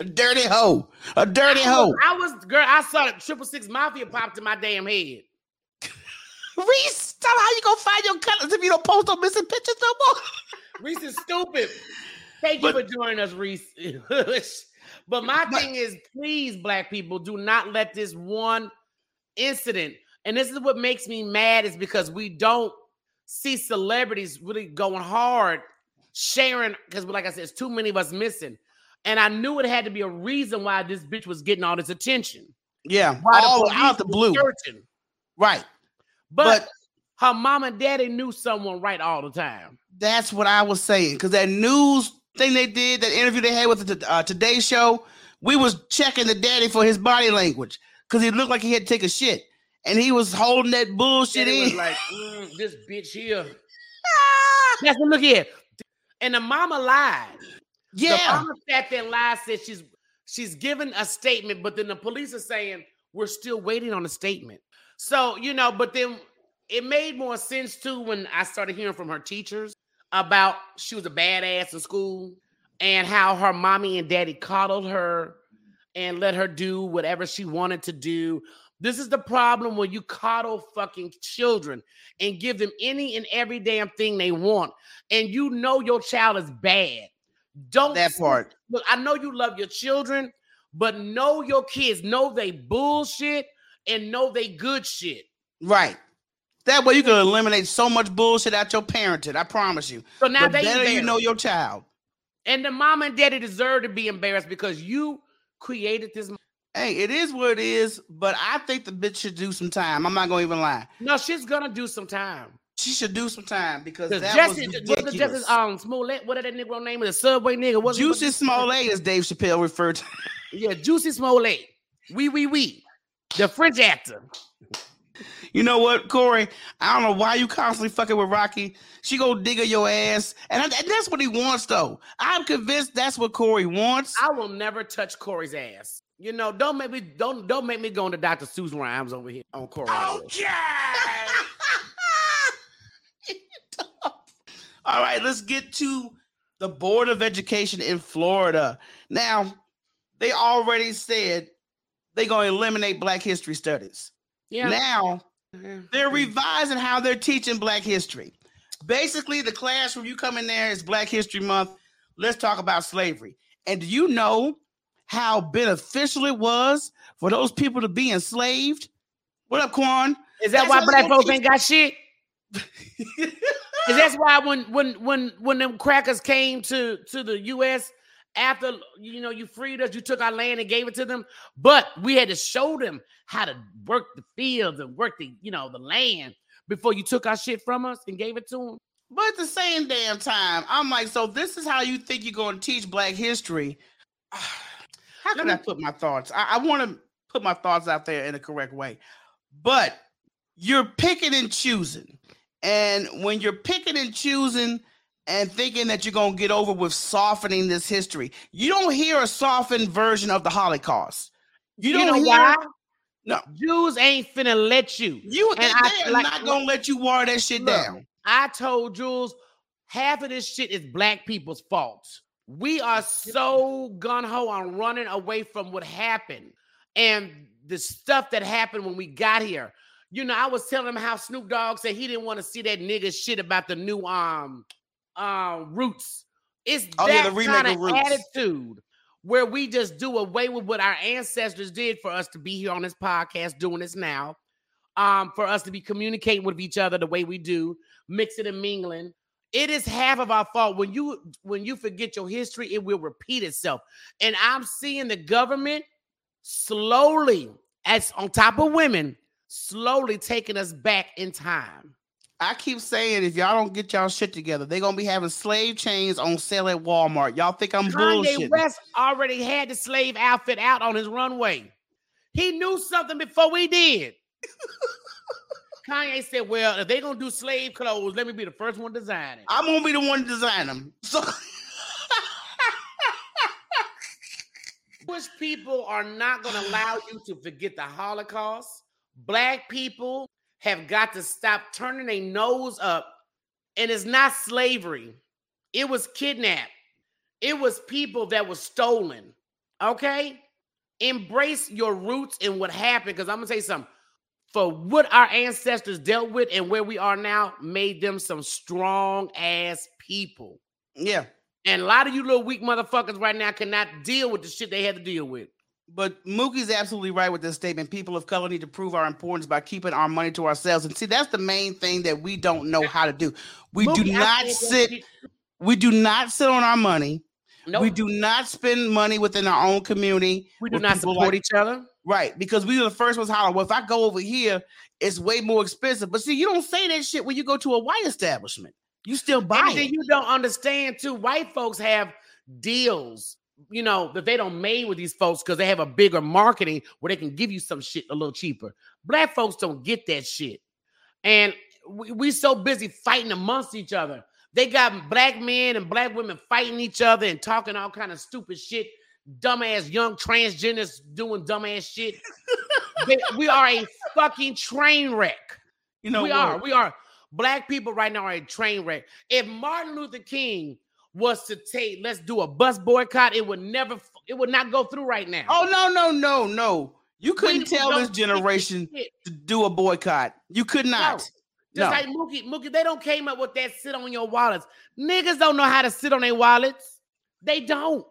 A dirty hoe, a dirty I hoe. was, I was girl. I saw the triple six mafia popped in my damn head. Reese, tell how you gonna find your colors if you don't post on missing pictures no more. Reese is stupid. Thank But- you for joining us, Reese. but my But- thing is, please, black people, do not let this one incident, and this is what makes me mad, is because we don't see celebrities really going hard, sharing. Because, like I said, it's too many of us missing, and I knew it had to be a reason why this bitch was getting all this attention. Yeah, Why all police out the blue. searching. Right. But, But- her mom and daddy knew someone right all the time. That's what I was saying. Because that news thing they did, that interview they had with the uh, Today Show, we was checking the daddy for his body language because he looked like he had to take a shit, and he was holding that bullshit Daddy was in. like, "Mm, this bitch here. That's what look here. And the mama lied. The yeah, mama sat there and lied, said she's she's given a statement, but then the police are saying we're still waiting on a statement. So, you know, but then it made more sense too when I started hearing from her teachers about she was a badass in school and how her mommy and daddy coddled her and let her do whatever she wanted to do. This is the problem when you coddle fucking children and give them any and every damn thing they want, and you know your child is bad. Don't that part. Look, I know you love your children, but know your kids. Know they bullshit and know they good shit. Right. That way you can eliminate so much bullshit out your parenting. I promise you. So now the they better you know your child. and the mom and daddy deserve to be embarrassed because you created this. Hey, it is what it is, but I think the bitch should do some time. I'm not gonna even lie. No, she's gonna do some time. She should do some time because Because that Jesse, was was it ridiculous. Justice um Smollett, what is that nigga name? The subway nigga. What's Juicy Smollett, as Dave Chappelle referred to. Yeah, Juicy Smollett. We we we. The French actor. You know what, Corey? I don't know why you constantly fucking with Rocky. She go dig at your ass, and, I, and that's what he wants, though. I'm convinced that's what Corey wants. I will never touch Corey's ass. You know, don't make me don't don't make me go into Dr. Seuss rhymes over here on Corey. All right, let's get to the Board of Education in Florida. Now, they already said they're going to eliminate Black History Studies. Yeah. Now, they're revising how they're teaching Black history. Basically, the classroom you come in there is Black History Month. Let's talk about slavery. And do you know how beneficial it was for those people to be enslaved? What up, Quan? Is that That's why black folks ain't got shit? Is that's why when when when when them crackers came to to the U.S. after you know you freed us, you took our land and gave it to them, but we had to show them how to work the fields and work the you know the land before you took our shit from us and gave it to them. But at the same damn time, I'm like, so this is how you think you're going to teach Black history? How can I put my thoughts? I, I want to put my thoughts out there in the correct way, but you're picking and choosing, and when you're picking and choosing and thinking that you're going to get over with softening this history, you don't hear a softened version of the Holocaust. You You don't know hear. why? No. Jews ain't finna let you. You And they, I- they are like- not going to let you water that shit Look, down. I told Jules half of this shit is black people's fault. We are so gun ho on running away from what happened and the stuff that happened when we got here. You know, I was telling him how Snoop Dogg said he didn't want to see that nigga shit about the new um um roots. It's Oh, that the kind of Roots. attitude where we just do away with what our ancestors did for us to be here on this podcast doing this now um, for us to be communicating with each other the way we do, mixing and mingling. It is half of our fault. When you when you forget your history, it will repeat itself. And I'm seeing the government slowly, as on top of women, slowly taking us back in time. I keep saying if y'all don't get y'all shit together, they're gonna be having slave chains on sale at Walmart. Y'all think I'm Kanye? West already had the slave outfit out on his runway. He knew something before we did. Kanye said, "Well, if they're gonna do slave clothes, let me be the first one designing." I'm gonna be the one to design them. So Jewish people are not going to allow you to forget the Holocaust. Black people have got to stop turning their nose up. And it's not slavery, it was kidnapped, it was people that were stolen. Okay? Embrace your roots and what happened. Because I'm going to tell you something. For what our ancestors dealt with and where we are now, made them some strong ass people. yeah, And a lot of you little weak motherfuckers right now cannot deal with the shit they had to deal with. But Mookie's absolutely right with this statement. People of color need to prove our importance by keeping our money to ourselves. And see, that's the main thing that we don't know how to do. We do Mookie, I not sit. We do not sit on our money. Nope. We do not spend money within our own community. We do not support like- each other. Right, because we were the first ones holler. Well, if I go over here, it's way more expensive. But see, you don't say that shit when you go to a white establishment. You still buy And it. you don't understand too. White folks have deals, you know, that they don't made with these folks because they have a bigger marketing where they can give you some shit a little cheaper. Black folks don't get that shit, and we, we so busy fighting amongst each other. They got black men and black women fighting each other and talking all kind of stupid shit. Dumbass young transgenders doing dumbass shit. They- we are a fucking train wreck you know we what? are. We are. Black people right now are a train wreck. If Martin Luther King was to take, let's do a bus boycott, it would never, it would not go through right now. Oh no, no, no, no! You couldn't We tell this generation to do a boycott. You could not. Just No. like Mookie, Mookie, they don't came up with that sit on your wallets. Niggas don't know how to sit on their wallets. They don't.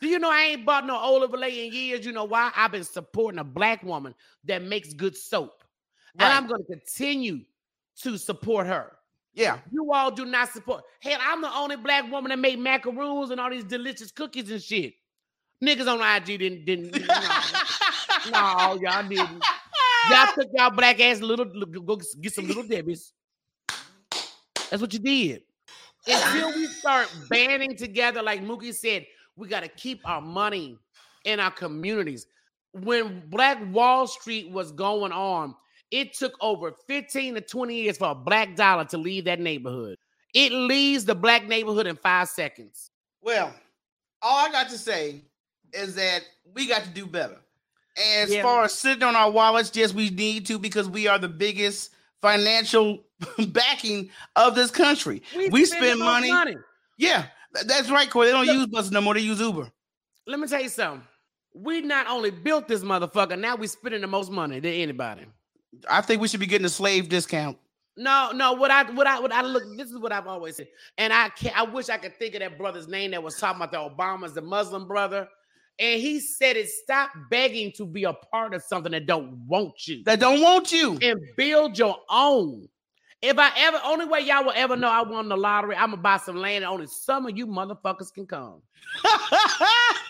Do you know I ain't bought no Olive Olay in years? You know why? I've been supporting a black woman that makes good soap. Right. And I'm going to continue to support her. Yeah, You all do not support. Hell, I'm the only black woman that made macaroons and all these delicious cookies and shit. Niggas on IG didn't didn't. No, no y'all didn't. Y'all took y'all black ass little go go get some little Debbie's. That's what you did. Until we start banding together, like Mookie said, we got to keep our money in our communities. When Black Wall Street was going on, it took over 15 to 20 years for a black dollar to leave that neighborhood. It leaves the black neighborhood in five seconds. Well, all I got to say is that we got to do better. And as Yeah. far as sitting on our wallets, yes, we need to because we are the biggest financial backing of this country. We, spend, the most money. Yeah, that's right, Corey. They don't use buses no more. They use Uber. Let me tell you something. We not only built this motherfucker, now we spending the most money than anybody. I think we should be getting a slave discount. No, no. What I, what I, what I look. This is what I've always said, and I can't. I wish I could think of that brother's name that was talking about the Obamas, the Muslim brother, and he said it. Stop begging to be a part of something that don't want you, That don't want you. and build your own. If I ever, only way y'all will ever know I won the lottery, I'm gonna buy some land, and only some of you motherfuckers can come.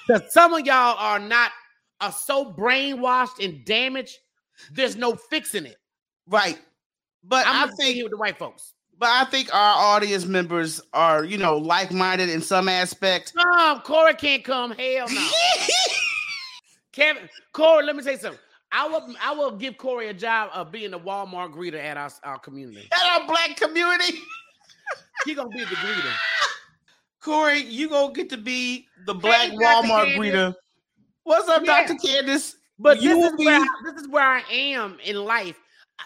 Because some of y'all are not are so brainwashed and damaged. There's no fixing it. right. But I'm I think here with the white folks. but I think our audience members are, you know, like-minded in some aspect. No, Corey can't come. Hell no. Kevin, Corey, let me say something. I will I will give Corey a job of being a Walmart greeter at our, our community. At our black community. He gonna be the greeter. Corey, you gonna get to be the black Dr. Walmart greeter. What's up, Yeah. Dr. Candace? But You this is where I, this is where I am in life.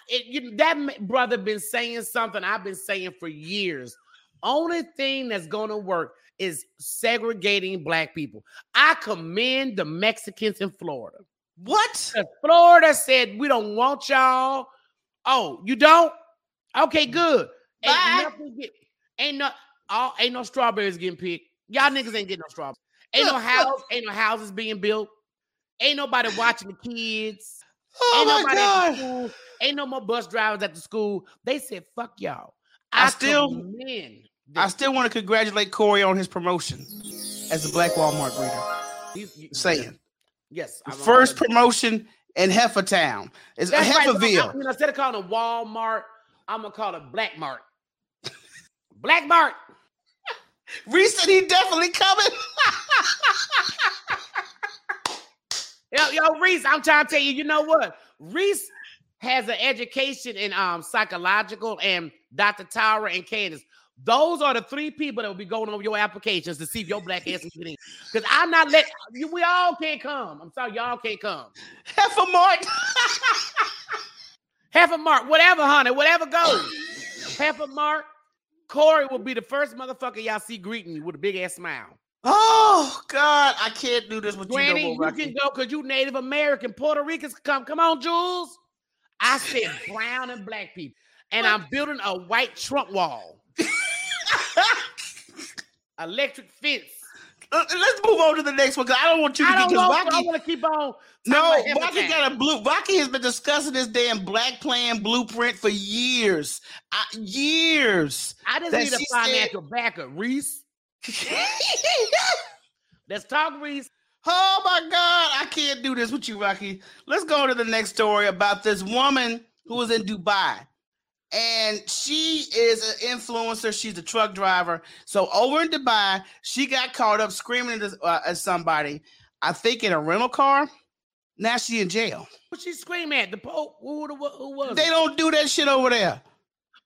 It, you, that brother been saying something I've been saying for years. Only thing that's gonna work is segregating black people. I commend the Mexicans in Florida. What? Florida said we don't want y'all. Oh, you don't? Okay, mm. good. Ain't nothing get, ain't no all ain't no strawberries getting picked. Y'all niggas ain't getting no strawberries. Ain't no house, ain't no houses being built. Ain't nobody watching the kids. Oh ain't my nobody at god. school. Ain't no more bus drivers at the school. They said, fuck y'all. I I, still- I still want to congratulate Corey on his promotion as a black Walmart greeter. You- Saying Yes. first promotion in Heifertown. It's That's right. So know, instead of calling it Walmart, I'm gonna call it Black Mart. Black Mart. Reese said he definitely coming. Yo, yo, Reese, I'm trying to tell you, you know what? Reese has an education in um psychological and Dr. Tara and Candace. Those are the three people that will be going over your applications to see if your black ass is getting. Because I'm not let you. We all can't come. I'm sorry, y'all can't come. Heifermart. Half a mark, whatever, honey, whatever goes. Half a mark. Corey will be the first motherfucker y'all see greeting you with a big ass smile. Oh God, I can't do this with Granny, you no you can go because you Native American. Puerto Ricans come. Come on, Jules. I said brown and black people. And I'm building a white trunk wall, electric fence. Uh, Let's move on to the next one because I don't want you to I don't because want. I want to keep on. No, Rocky got a blue. Rocky has been discussing this damn black plan blueprint for years, uh, years. I just need a she said- financial backer, Reese. Let's talk, Reese. Oh my God, I can't do this with you, Rocky. Let's go to the next story about this woman who was in Dubai. And she is an influencer. She's a truck driver. So over in Dubai, she got caught up screaming at, this- uh, at somebody, I think in a rental car. Now she in jail. What she scream at? The Pope? Who, who, who was They it? don't do that shit over there.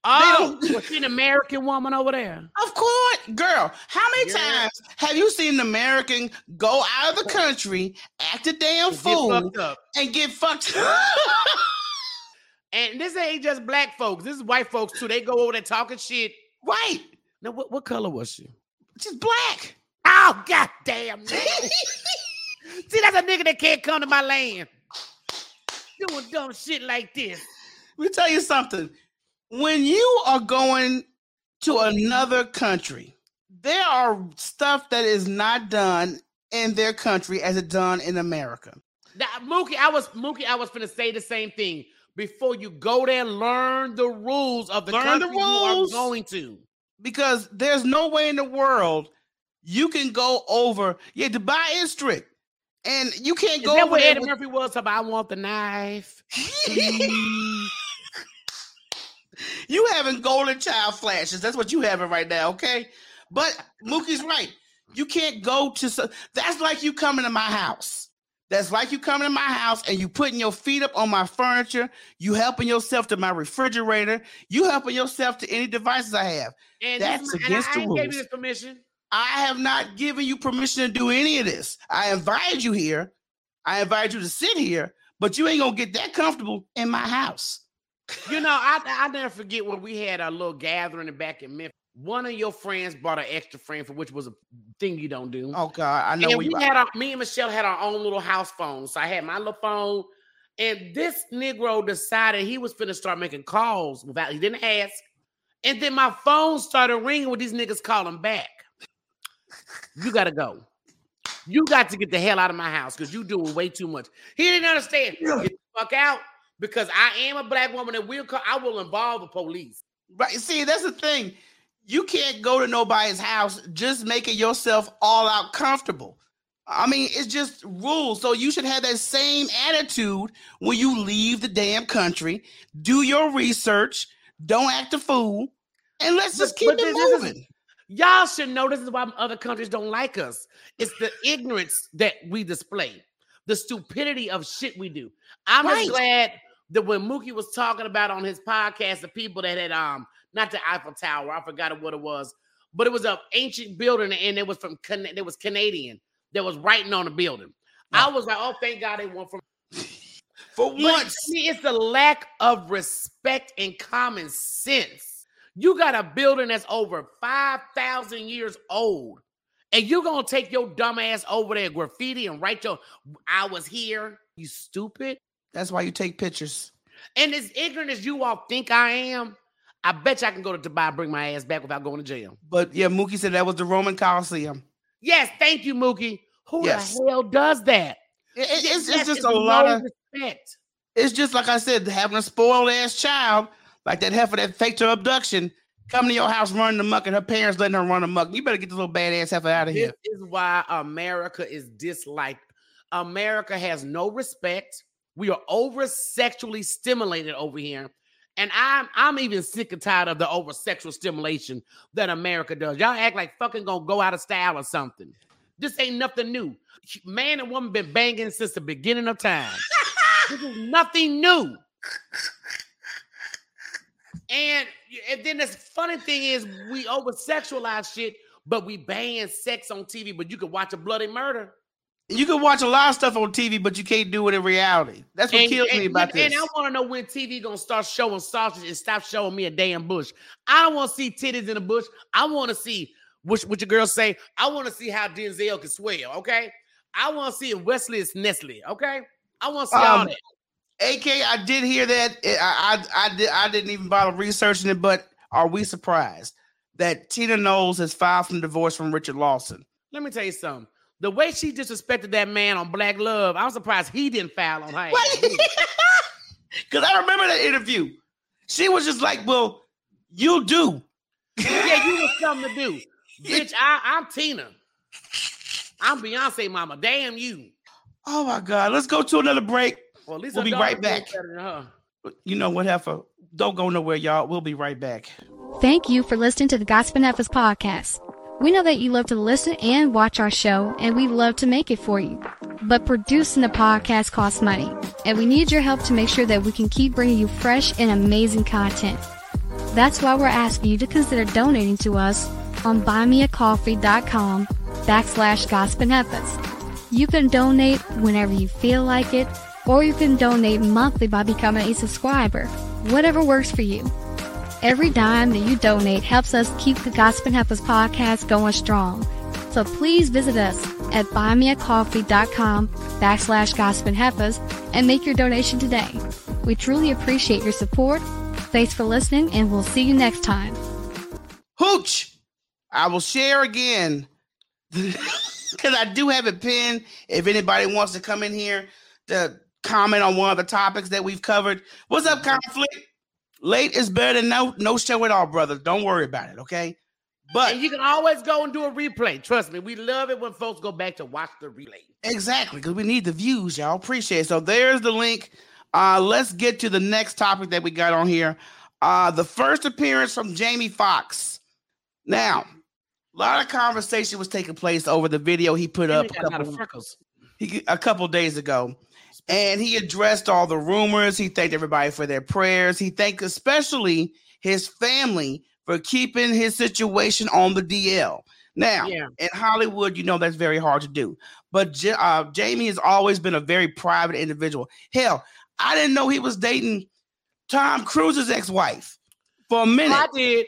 Oh, was she an American woman over there? Of course, girl. How many Yeah. times have you seen an American go out of the country, act a damn Get fool, up. and get fucked? Up? and this ain't just black folks. This is white folks too. They go over there talking shit. right? Now, what, what color was she? She's black. Oh, goddamn. See, that's a nigga that can't come to my land. Doing dumb shit like this. Let me tell you something. When you are going to oh, another country, there are stuff that is not done in their country as it done in America. Now, Mookie, I was Mookie, I was gonna say the same thing. Before you go there, learn the rules of the Learn the country you are going to. Because there's no way in the world you can go over. Yeah, Dubai is strict. And you can't Is go that over what there Eddie with- Murphy was about? I want the knife. Mm. You having golden child flashes. That's what you having right now, okay? But Mookie's right. You can't go to so that's like you coming to my house. That's like you coming to my house and you putting your feet up on my furniture. You helping yourself to my refrigerator. You helping yourself to any devices I have. And That's this, against and I, the I ain't gave rules. you this permission. I have not given you permission to do any of this. I invited you here. I invited you to sit here, but you ain't gonna get that comfortable in my house. You know, I I never forget when we had a little gathering back in Memphis. One of your friends brought an extra friend for which was a thing you don't do. Oh God, I know and we had our me and Michelle had our own little house phone. So I had my little phone, and this Negro decided he was finna start making calls without he didn't ask. And then my phone started ringing with these niggas calling back. You gotta go. You got to get the hell out of my house because you doing way too much. He didn't understand. Get the fuck out because I am a black woman and we'll I will involve the police. Right. See, that's the thing. You can't go to nobody's house just making yourself all out comfortable. I mean, it's just rules. So you should have that same attitude when you leave the damn country. Do your research. Don't act a fool. And let's just keep but it this- this is- moving. Y'all should know this is why other countries don't like us. It's the ignorance that we display, the stupidity of shit we do. I'm Right. just glad that when Mookie was talking about on his podcast the people that had um not the Eiffel Tower, I forgot what it was, but it was an ancient building and it was from Can- it was Canadian that was writing on the building. I was like, oh, thank God they went from For once. see, it's the lack of respect and common sense. You got a building that's over 5,000 years old, and you're going to take your dumb ass over there, graffiti, and write your, I was here, you stupid. That's why you take pictures. And as ignorant as you all think I am, I bet you I can go to Dubai and bring my ass back without going to jail. But yeah, Mookie said that was the Roman Coliseum. Yes, thank you, Mookie. Who Yes. the hell does that? It- it- it's, it's just a lot of respect. it's just like I said, having a spoiled ass child, like that heifer that faked her abduction, coming to your house running amok and her parents letting her run amok. You better get this little badass heifer out of here. This is why America is disliked. America has no respect. We are over sexually stimulated over here. And I'm I'm even sick and tired of the over sexual stimulation that America does. Y'all act like fucking gonna go out of style or something. This ain't nothing new. Man and woman been banging since the beginning of time. this is nothing new. And, and then the funny thing is we over sexualize shit, but we ban sex on TV, but you can watch a bloody murder. You can watch a lot of stuff on TV, but you can't do it in reality. That's what And, kills and- me about this. and this. I want to know when TV gonna start showing sausage and stop showing me a damn bush. I don't want to see titties in a bush. I want to see what, what your girls say. I want to see how Denzel can swell. Okay, I want to see if Wesley is Nestle. Okay, I want to see all Um, that. AK, I did hear that. I, I I did I didn't even bother researching it, but are we surprised that Tina Knowles has filed for divorce from Richard Lawson? Let me tell you something. The way she disrespected that man on Black Love, I'm surprised he didn't foul on her. Because I remember that interview. She was just like, "Well, you do." yeah, you was something to do, bitch. I, I'm Tina. I'm Beyonce, mama. Damn you. Oh my God! Let's go to another break. Well, at least We'll her be right back. better than her. You know what, Heifer? Don't go nowhere, y'all. We'll be right back. Thank you for listening to the Gossiping Heifers podcast. We know that you love to listen and watch our show, and we love to make it for you. But producing a podcast costs money, and we need your help to make sure that we can keep bringing you fresh and amazing content. That's why we're asking you to consider donating to us on buymeacoffee.com backslash Gospel. You can donate whenever you feel like it, or you can donate monthly by becoming a subscriber. Whatever works for you. Every dime that you donate helps us keep the Gossiping Heifers podcast going strong. So please visit us at buymeacoffee.com backslash Gossiping Heifers and make your donation today. We truly appreciate your support. Thanks for listening and we'll see you next time. Hooch, I will share again because I do have a pin. If anybody wants to come in here to comment on one of the topics that we've covered, what's up, conflict? Late is better than no no show at all, brothers. Don't worry about it, okay? But And you can always go and do a replay. Trust me, we love it when folks go back to watch the replay. Exactly, because we need the views, y'all. Appreciate it. So there's the link. Uh, let's get to the next topic that we got on here. Uh, the first appearance from Jamie Foxx. Now, a lot of conversation was taking place over the video he put up Jamie a a couple, of freckles. he, a couple days ago. And he addressed all the rumors. He thanked everybody for their prayers. He thanked especially his family for keeping his situation on the DL. Now, Yeah. in Hollywood, you know that's very hard to do. But uh, Jamie has always been a very private individual. Hell, I didn't know he was dating Tom Cruise's ex-wife for a minute. I did.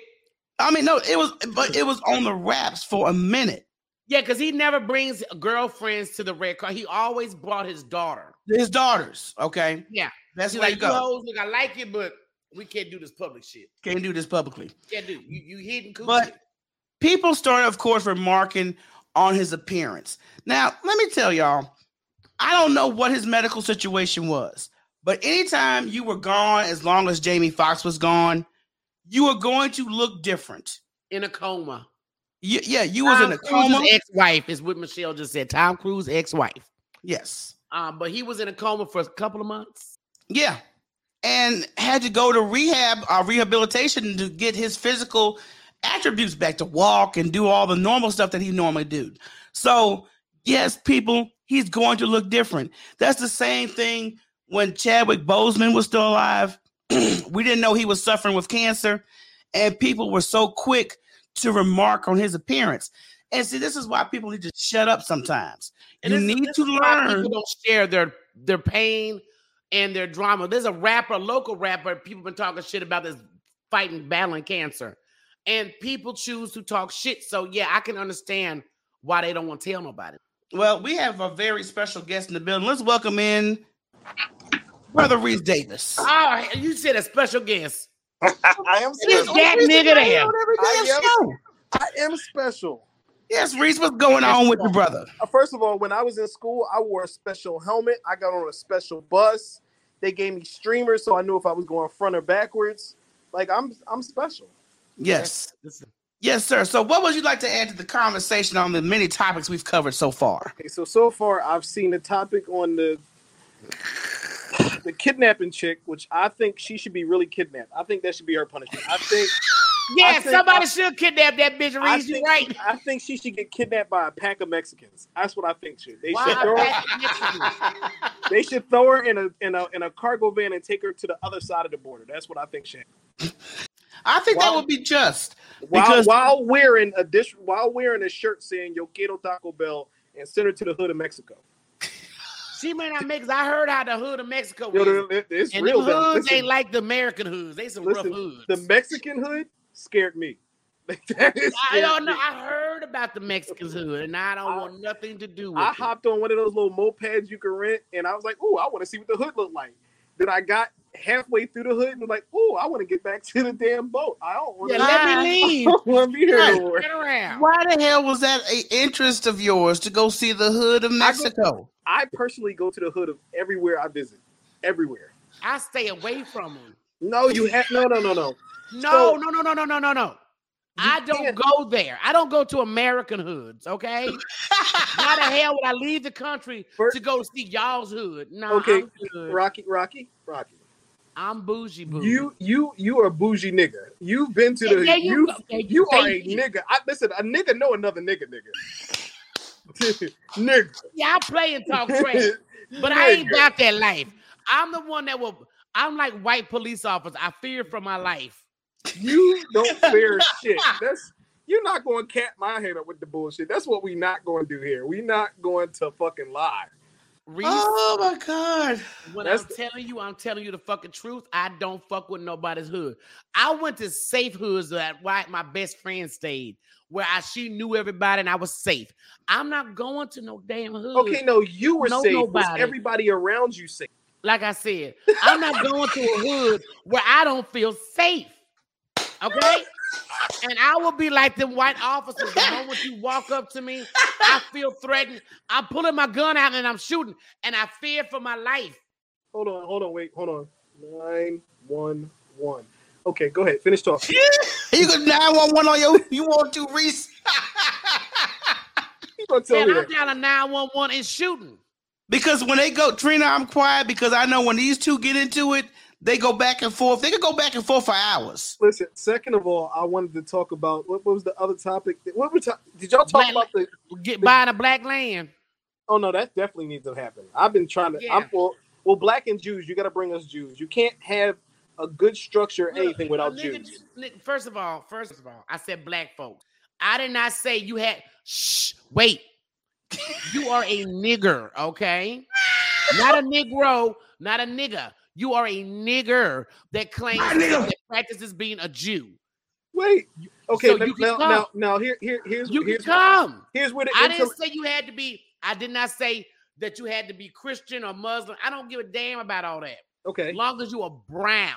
I mean, no, it was, but it was on the wraps for a minute. Yeah, because he never brings girlfriends to the red car. He always brought his daughter. His daughters, okay, Yeah. that's where like, you go. hoes, look, I like it, but we can't do this public shit. Can't do this publicly. Can't do you you hidden. But people started, of course, remarking on his appearance. Now, let me tell y'all, I don't know what his medical situation was, but anytime you were gone, as long as Jamie Foxx was gone, you were going to look different. in a coma. You, yeah, you was in a Cruise's coma. ex-wife is what Michelle just said. Tom Cruise ex-wife. yes. Um, but he was in a coma for a couple of months. Yeah. And had to go to rehab, uh, rehabilitation to get his physical attributes back to walk and do all the normal stuff that he normally do. So, yes, people, he's going to look different. That's the same thing when Chadwick Boseman was still alive. we didn't know he was suffering with cancer, and people were so quick to remark on his appearance. And see, this is why people need to shut up sometimes. And you this- need this to is why learn. People don't share their their pain and their drama. There's a rapper, local rapper. People been talking shit about this fighting, battling cancer, and people choose to talk shit. So yeah, I can understand why they don't want to tell nobody. Well, we have a very special guest in the building. Let's welcome in Brother Reese Davis. Oh, you said a special guest. I am This special. that nigga there. I am, show. I am special. Yes, Reese, what's going on with your brother? Uh, First of all, when I was in school, I wore a special helmet. I got on a special bus. They gave me streamers, so I knew if I was going front or backwards. Like I'm, I'm special. Yes. Yes, sir. So, what would you like to add to the conversation on the many topics we've covered so far? Okay, so so far I've seen the topic on the the kidnapping chick, which I think she should be really kidnapped. I think that should be her punishment. I think Yeah, think- somebody I- should kidnap that bitch. Reese, you think, right. I think she should get kidnapped by a pack of Mexicans. That's what I think should. They Why should throw her, back to Mexico? they should throw her in a in a in a cargo van and take her to the other side of the border. That's what I think should. I think that would be just While because while wearing a dish while wearing a shirt saying Yo quiero Taco Bell and send her to the hood of Mexico. She may not make. 'cause I heard how the hood of Mexico Yo, is. it- it's And real. them though. hoods Listen, ain't like the American hoods. They some listen, rough hoods. the Mexican hood scared me. That is I don't know. me. I heard about the Mexicans hood, and I don't I- want nothing to do with I it. hopped on one of those little mopeds you can rent, and I was like, "Ooh, I want to see what the hood looked like." Then I got halfway through the hood and I'm like, oh, I want to get back to the damn boat. I don't want Yeah, to. let me leave. want to be here Right. no more. Get around. Why the hell was that a interest of yours to go see the hood of go- Mexico? I personally go to the hood of everywhere I visit. Everywhere. I stay away from them. No, you have no, no, no, no. No, So- no, no, no, no, no, no, no. I don't go there. I don't go to American hoods, okay? Why the hell would I leave the country First- to go see y'all's hood? No, Okay, Rocky, Rocky, Rocky. I'm bougie bougie. You, you, you are a bougie nigga. You've been to the. yeah, you, you you, you are a you. nigga. I listen. A nigga know another nigga, nigga. nigga. yeah, I play and talk trash, but I ain't about that life. I'm the one that will. I'm like white police officer. I fear for my life. You don't fear shit. That's you're not going to cap my head up with the bullshit. That's what we not going to do here. We not going to fucking lie. Reese, Oh my god! when that's I'm the- telling you, I'm telling you the fucking truth. I don't fuck with nobody's hood. I went to safe hoods that why my best friend stayed, where I she knew everybody and I was safe. I'm not going to no damn hood. Okay, no, you were No, safe. Was everybody around you safe? like I said, I'm not going to a hood where I don't feel safe. Okay? And I will be like them white officers. The moment you walk up to me, I feel threatened. I'm pulling my gun out and I'm shooting, and I fear for my life. Hold on, hold on, wait, hold on. Nine one one. Okay, go ahead. Finish talking. You got nine one one on your. You want to Reese? You gonna tell Man, me I'm that? down a 911 and shooting. Because when they go, Trina, I'm quiet because I know when these two get into it, they go back and forth. They could go back and forth for hours. Listen. Second of all, I wanted to talk about what, what was the other topic? What were ta- did y'all talk Black- about the? Get buying a black land. Oh no, that definitely needs to happen. I've been trying to. Yeah. I'm well, well, black and Jews. You got to bring us Jews. You can't have a good structure or anything without a nigga- Jews. First of all, first of all, I said black folks. I did not say you had. Shh, wait. You are a nigger, okay? Not a negro, not a nigga. You are a nigger that claims ah, nigger. that practices being a Jew. Wait. Okay. So you now, now, now, here, here, here's You can come. here's where the I inter- didn't say you had to be. I did not say that you had to be Christian or Muslim. I don't give a damn about all that. okay. As long as you are brown,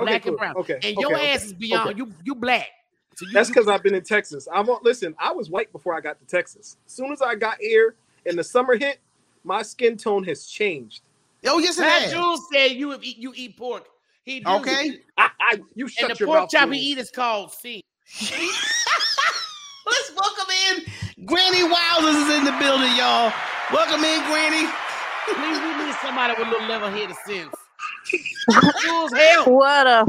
Okay, black cool. and brown, Okay, and okay, your okay, ass is beyond. okay. You you black. So you, That's because I've been in Texas. I won't listen. I was white before I got to Texas. As soon as I got here and the summer hit, my skin tone has changed. Oh yes, it Matt has. Jules said you eat you eat pork. He do. Okay. you And shut the your pork mouth. chop he Jules. eat is called C. Let's welcome in Granny Wilders is in the building, y'all. Welcome in, Granny. Please, we need somebody with a little level headed sense. Jules, help. What up,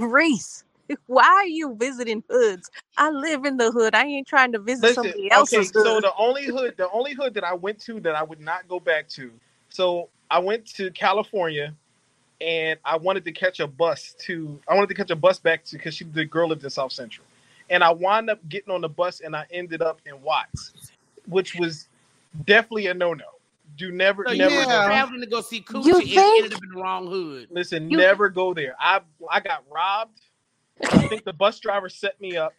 Reese? Why are you visiting hoods? I live in the hood. I ain't trying to visit Listen, somebody okay, else's so the only hood, the only hood that I went to that I would not go back to. So I went to California, and I wanted to catch a bus to. I wanted to catch a bus back to because she the girl lived in South Central, and I wound up getting on the bus, and I ended up in Watts, which was definitely a no no. Do never, So never. was Yeah. traveling to go see Coochie You and think- ended up in the wrong hood. Listen, You- never go there. I I got robbed. I think the bus driver set me up.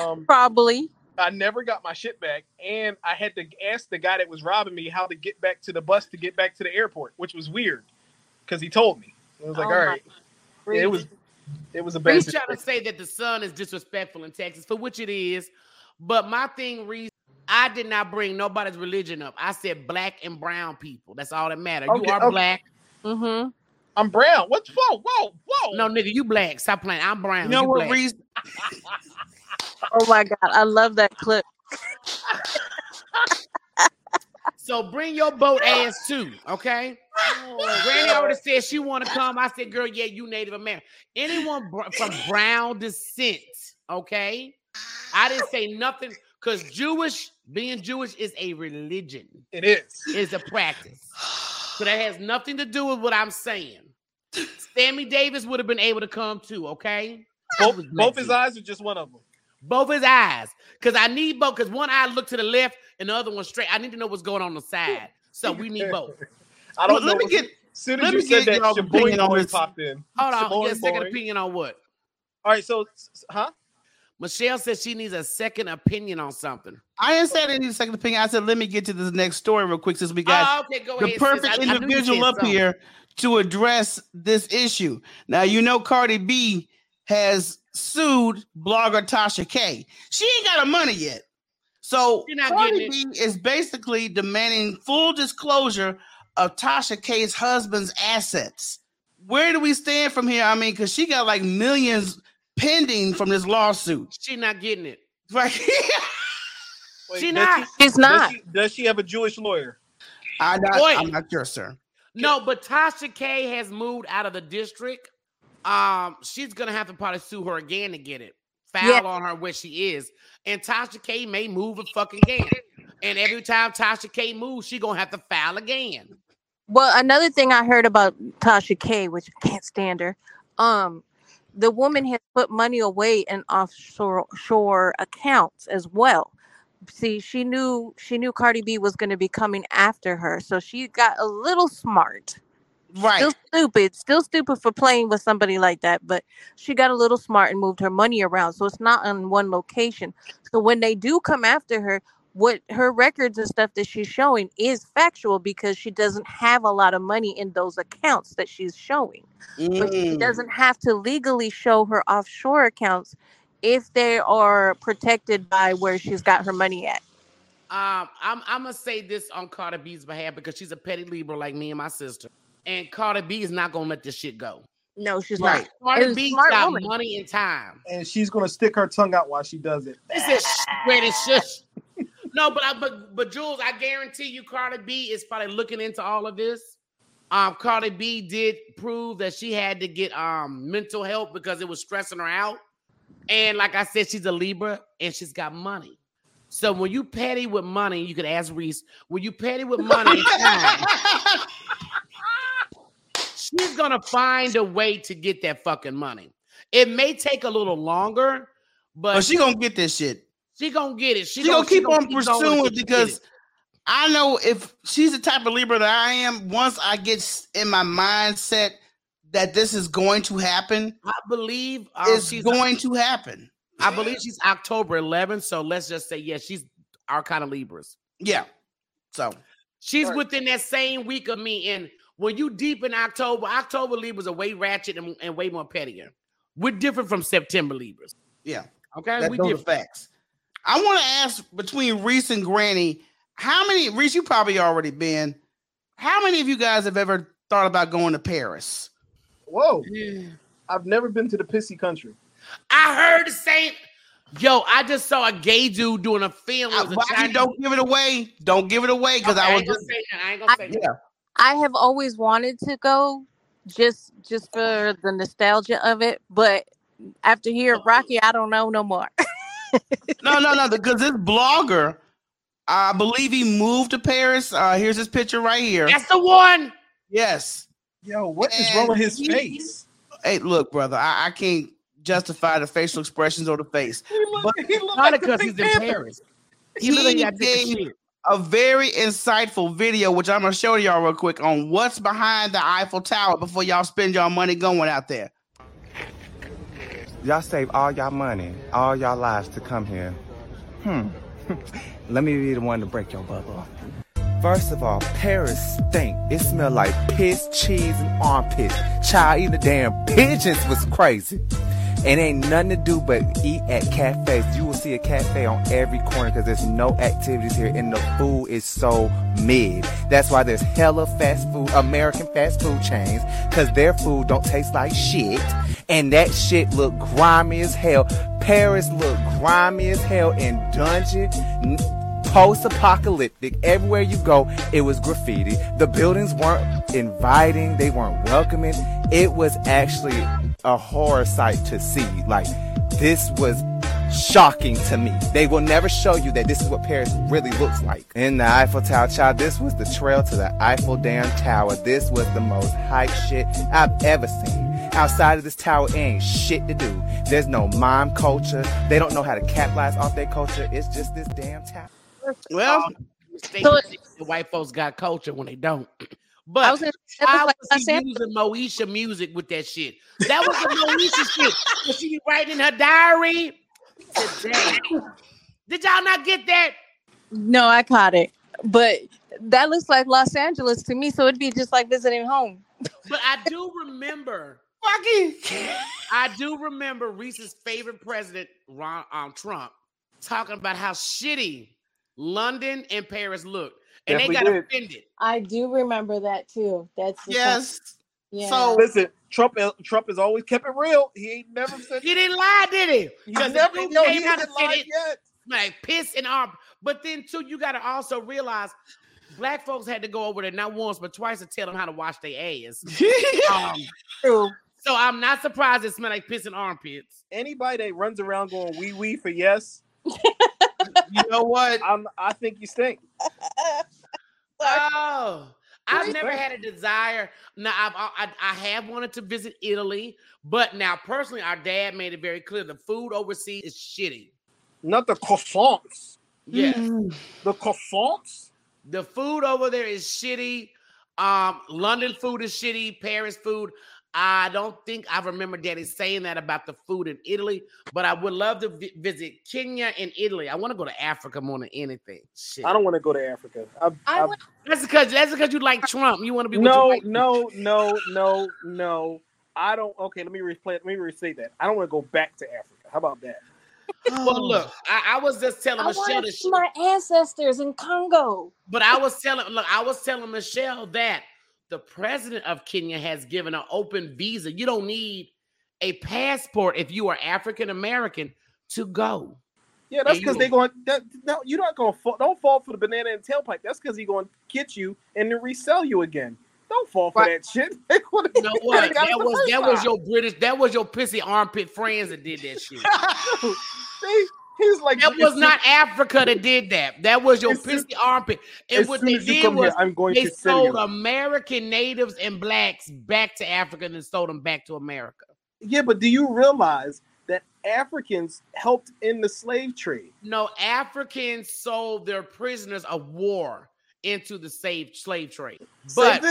Um, Probably. I never got my shit back, and I had to ask the guy that was robbing me how to get back to the bus to get back to the airport, which was weird because he told me. I was like, Oh all my it was it was a bad. Reese trying to say that the sun is disrespectful in Texas, for which it is. But my thing, Reese, I did not bring nobody's religion up. I said black and brown people. That's all that matters. Okay, you are okay. black. Mm-hmm. I'm brown. What's whoa whoa whoa? No, nigga, you black. Stop playing. I'm brown. You know you what, black. Reese? Oh my god, I love that clip. So bring your boat ass too, okay? Granny already said she want to come. I said, girl, yeah, you Native American. Anyone br- from brown descent, okay? I didn't say nothing because Jewish, being Jewish is a religion, It is. is a practice. So that has nothing to do with what I'm saying. Sammy Davis would have been able to come too, okay? Both, both his eyes are just one of them. Both his eyes. Because I need both. Because one eye look to the left and the other one straight. I need to know what's going on, on the side. So we need both. I don't Well, know. let me what- get- As soon let as you me said get that, your boy, opinion on this. popped in. Hold on. Shaboy Get a second boy. opinion on what? All right, so huh? Michelle says she needs a second opinion on something. I didn't say I didn't need a second opinion. I said let me get to this next story real quick since we got Oh, okay, go the ahead. perfect I- I knew you individual said up something. here to address this issue. Now, you know, Cardi B has sued blogger Tasha K. She ain't got her money yet. So She Cardi B is basically demanding full disclosure of Tasha K's husband's assets. Where do we stand from here? I mean, because she got like millions pending from this lawsuit. She not getting it. Right. Wait, She does not. She's Does not. she, does she have a Jewish lawyer? I not, Boy. I'm not sure, sir. No, but Tasha K has moved out of the district. Um, she's gonna have to probably sue her again to get it. Foul Yeah. on her where she is, and Tasha K may move a fucking again. And every time Tasha K moves, she gonna have to foul again. Well, another thing I heard about Tasha K, which I can't stand her, um, the woman has put money away in offshore shore accounts as well. See, she knew she knew Cardi B was going to be coming after her, so she got a little smart. Right. Still stupid, still stupid for playing with somebody like that, but she got a little smart and moved her money around, so it's not in one location. So when they do come after her, what her records and stuff that she's showing is factual because she doesn't have a lot of money in those accounts that she's showing. But she Mm. doesn't have to legally show her offshore accounts if they are protected by where she's got her money at. Um, I'm I'm gonna say this on Cardi B's behalf because she's a petty Libra like me and my sister, and Cardi B is not gonna let this shit go. No, she's Right. not. Cardi And a B smart got woman. money and time. And she's gonna stick her tongue out while she does it. This is great as shush. No, but I, but but Jules, I guarantee you, Cardi B is probably looking into all of this. Um, Cardi B did prove that she had to get um mental help because it was stressing her out. And like I said, she's a Libra and she's got money. So when you petty with money, you could ask Reese. When you petty with money, and time, she's gonna find a way to get that fucking money. It may take a little longer, but But she gonna get this shit. she gonna get it. She, She, gonna, keep on going pursuing until it she get because it. I know if she's the type of Libra that I am, once I get in my mindset that this is going to happen, I believe um, it's she's going to happen. I believe she's October 11th. So let's just say yes, she's our kind of Libras. Yeah. So She's Right. within that same week of me. And when you deep in October, October Libras are way ratchet and, and way more pettier. We're different from September Libras. yeah, Okay, that, we those are different. facts. I want to ask between Reese and Granny, how many Reese? You probably already been. How many of you guys have ever thought about going to Paris? Whoa. I've never been to the pissy country. I heard the same. Yo, I just saw a gay dude doing a film. It I, was a Rocky, Chinese- don't give it away. Don't give it away because Okay, I was ain't gonna just say that. I ain't gonna say that. yeah. I have always wanted to go just just for the nostalgia of it, but after hearing Rocky, I don't know no more. No, no, no, because this blogger, I believe he moved to Paris. Uh, here's his picture right here. That's the one. Yes. Yo, what is And wrong with his he- face? Hey, look, brother, I, I can't justify the facial expressions or the face. He look, But- he look Probably like because he's in Paris. He, He literally got gave- shit. A very insightful video, which I'm gonna show y'all real quick on what's behind the Eiffel Tower before y'all spend y'all money going out there. Y'all save all y'all money, all y'all lives to come here. Hmm. Let me be the one to break your bubble. First of all, Paris stink. It smelled like piss, cheese, and armpits. Child, the damn pigeons was crazy. And ain't nothing to do but eat at cafes. You will see a cafe on every corner because there's no activities here and the food is so mid. That's why there's hella fast food, American fast food chains, because their food don't taste like shit. And that shit look grimy as hell. Paris look grimy as hell and dungeon. Post-apocalyptic. Everywhere you go, it was graffiti. The buildings weren't inviting. They weren't welcoming. It was actually a horror sight to see. Like, this was shocking to me. They will never show you that this is what Paris really looks like. In the Eiffel Tower, child, this was the trail to the Eiffel Damn Tower. This was the most hype shit I've ever seen. Outside of this tower, it ain't shit to do. There's no mom culture. They don't know how to capitalize off their culture. It's just this damn tower. Well, um, They So- the white folks got culture when they don't. I But was I was was like I using Moesha music with that shit. That was the Moesha shit. When she be writing in her diary. Today. Did y'all not get that? no, I caught it, but that looks like Los Angeles to me. So it'd be just like visiting home. But I do remember, I do remember Reese's favorite president, Ron, um, Trump, talking about how shitty London and Paris looked, and they got did. offended. I do remember that too. That's the. Yes. Yeah. So Listen, Trump Trump has always kept it real. He ain't never said He didn't lie, did he? he Because never the dude yo, came he out hasn't and said lied it, yet. like piss and arm. But then too, you got to also realize black folks had to go over there not once but twice to tell them how to wash their ass. Um, True. so I'm not surprised it smelled like piss and armpits. Anybody that runs around going wee wee for yes, you know what? I'm I think you stink. Oh, I've never had a desire. Now I've I, I have wanted to visit Italy, but now personally, our dad made it very clear the food overseas is shitty. Not the croissants. Yes, The croissants. the food over there is shitty. Um, London food is shitty. Paris food. I don't think I remember Daddy saying that about the food in Italy, but I would love to vi- visit Kenya and Italy. I want to go to Africa more than anything. Shit. I don't want to go to Africa. I've, I I've- That's because that's because you like Trump. You want to be with no, white- no, no, no, no. I don't. Okay, let me replay. Let me restate that. I don't want to go back to Africa. How about that? Well, look, I, I was just telling I Michelle to see my ancestors in Congo. But I was telling, look, I was telling Michelle that the president of Kenya has given an open visa. You don't need a passport if you are African American to go. Yeah, that's because they're going. That, no, you're not going to fall. Don't fall for the banana and tailpipe. That's because he going to get you and then resell you again. Don't fall for Right. that shit. You know what? got That was first that was your British, that was your pissy armpit friends that did that shit. They- he's like That was not Africa that did that. That was your pissy armpit. And what they did was here, I'm going they to sold. American natives and blacks back to Africa and then sold them back to America. Yeah, but do you realize that Africans helped in the slave trade? No, Africans sold their prisoners of war into the slave slave trade. But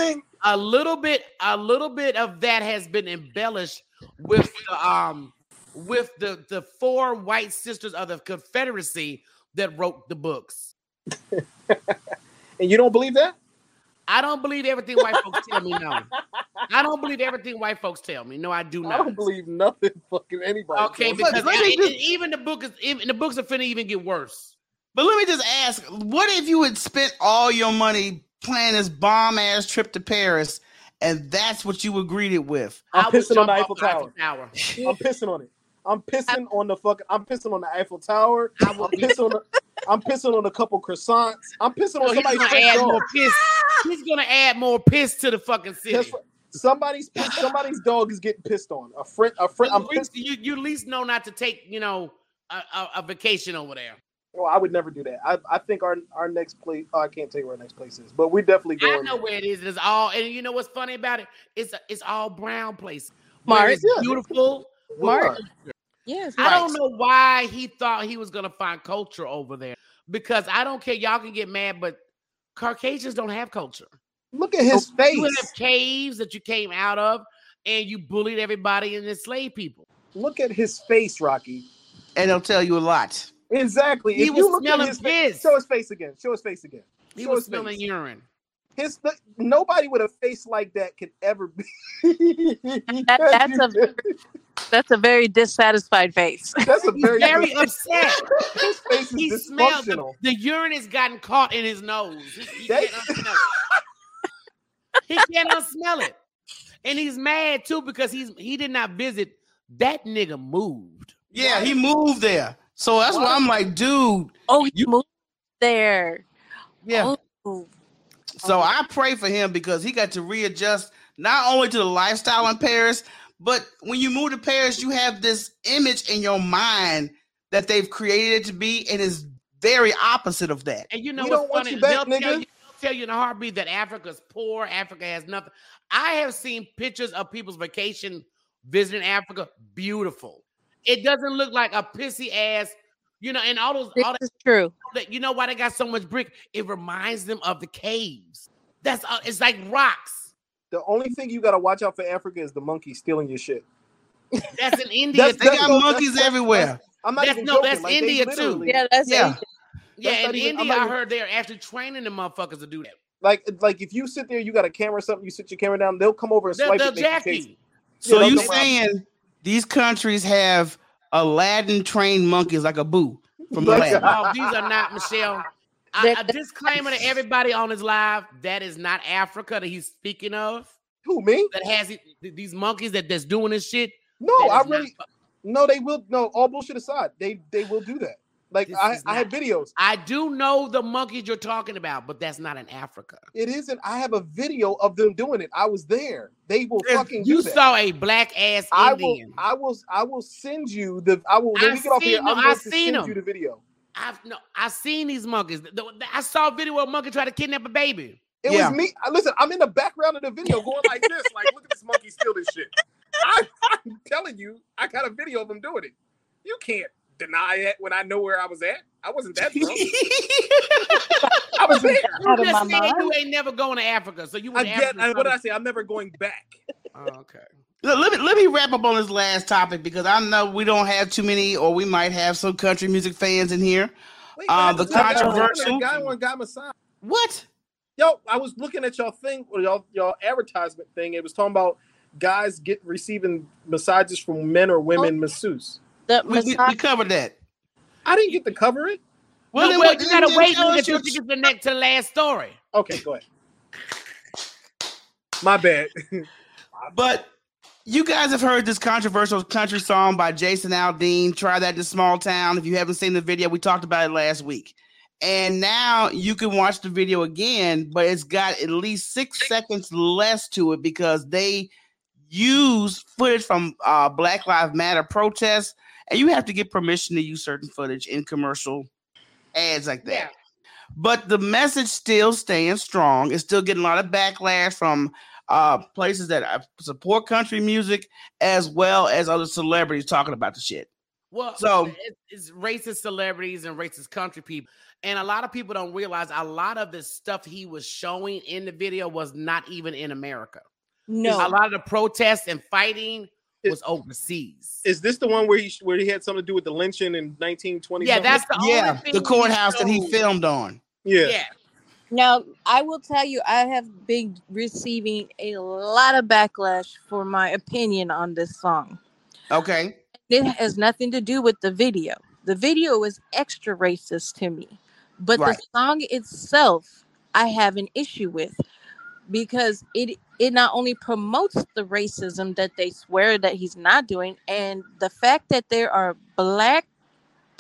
a little bit, a little bit of that has been embellished with the um with the the four white sisters of the Confederacy that wrote the books. And you don't believe that? I don't believe everything white folks tell me. No, I don't believe everything white folks tell me. No, I do not. I don't believe nothing fucking anybody. Okay, says. because let me I- just- even the book is even the books are finna even get worse. But let me just ask: What if you had spent all your money planning this bomb ass trip to Paris, and that's what you were greeted with? I'm I pissing on the Eiffel the Eiffel Tower. Tower. I'm pissing on it. I'm pissing on the fucking. I'm pissing on the Eiffel Tower. I I'm pissing on. The, I'm pissing on a couple croissants. I'm pissing Oh, on he's somebody's gonna add dog. more piss. He's gonna add more piss to the fucking city. That's what- Somebody's somebody's dog is getting pissed on. A friend. A friend. I'm least pissed. you, you at least know not to take, you know, a, a, a vacation over there. Well, I would never do that. I, I think our our next place. Oh, I can't tell you where our next place is, but we definitely definitely I going. know where it is. It's all, and you know what's funny about it? It's a, it's all brown place. Mark, Where yeah. beautiful. Mark. Yes, I don't know why he thought he was gonna find culture over there because I don't care. Y'all can get mad, but Caucasians don't have culture. Look at his face. You have caves that you came out of, and you bullied everybody and enslaved people. Look at his face, Rocky. And it'll tell you a lot. Exactly. He if was you look at smelling his face, piss. show his face again. Show his face again. He was smelling face. urine. His nobody with a face like that could ever be. That- that's a that's a very dissatisfied face. that's a He's very, very upset. his face He is smelled the, dysfunctional. the urine has gotten caught in his nose. He, he They- can't unsmell it. He can't unsmell it, and he's mad too because he's he did not visit. That nigga moved. Yeah, he moved there. So that's why I'm like, dude. Oh, he You- moved there. Yeah. Oh, So I pray for him because he got to readjust not only to the lifestyle in Paris, but when you move to Paris, you have this image in your mind that they've created it to be, and it's very opposite of that. And you know We what's don't want funny? you back, they'll, tell you, they'll tell you in a heartbeat that Africa's poor. Africa has nothing. I have seen pictures of people's vacation visiting Africa. Beautiful. It doesn't look like a pissy ass. You know, and all those this all that is true. that you know why they got so much brick it reminds them of the caves that's uh, it's like rocks The only thing you got to watch out for Africa is the monkey stealing your shit. that's in india That's- They too. that's got no- monkeys that's- everywhere. I'm not That's- even no, joking. that's like, India, too. Yeah, that's Yeah. Asian. yeah that's in not even- I'm india i heard they're actually training the motherfuckers to do that Like like if you sit there, you got a camera or something, you sit your camera down, they'll come over and They're, swipe they're it. make you. Jackie. So Yeah, you saying these countries have Aladdin trained monkeys like a boo from Like- Aladdin? No, these are not Michelle. I, a disclaimer to everybody on his live: that is not Africa that he's speaking of. Who me? That has it- th- these monkeys that that's doing this shit. No, I is not- really no. They will no. All bullshit aside, they they will do that. Like This I is I have videos. I do know the monkeys you're talking about, but that's not in Africa. It isn't. I have a video of them doing it. I was there. They will If fucking you do that. saw a black ass I will. Indian. I will. I will send you the. I will. When I've we get off here, seen I'm them. going I've to seen send them. you the video. I've no, I've seen these monkeys. The- the- I saw a video of a monkey tried to kidnap a baby. It Yeah. was me. Listen, I'm in the background of the video going like this. Like, look at this monkey steal this shit. I, I'm telling you, I got a video of them doing it. You can't deny it when I know where I was at. I wasn't that drunk. I was there. You Out of just my said you ain't never going to Africa, so you I went to get. Africa. I, what did I say? I'm never going back. Oh, okay. Let let me let me wrap up on this last topic because I know we don't have too many, or we might have some country music fans in here. Wait, Uh, the happened to that guy- controversial- guy one got massage. What? Yo, I was looking at y'all thing or y'all y'all advertisement thing. It was talking about guys get receiving massages from men or women masseuse. The We, we, we covered that. I didn't get to cover it. Well, no, well, you gotta then wait until you get to the next to the last story. Okay, go ahead. My bad. But you guys have heard this controversial country song by Jason Aldean. Try that in small town. If you haven't seen the video, we talked about it last week. And now you can watch the video again, but it's got at least six seconds less to it because they use footage from uh, Black Lives Matter protests, and you have to get permission to use certain footage in commercial ads like that. Yeah. But the message still staying strong. It's still getting a lot of backlash from uh, places that uh, support country music as well as other celebrities talking about the shit. Well, So- it- it's racist celebrities and racist country people. And a lot of people don't realize a lot of the stuff he was showing in the video was not even in America. No, a lot of the protests and fighting It- was overseas. Is this the one where he where he had something to do with the lynching in 1920? yeah, something? that's the only yeah, thing the courthouse that he filmed on. yeah. Yeah. Now, I will tell you, I have been receiving a lot of backlash for my opinion on this song. Okay. It has nothing to do with the video. The video is extra racist to me, but Right. the song itself, I have an issue with because it it not only promotes the racism that they swear that he's not doing, and the fact that there are black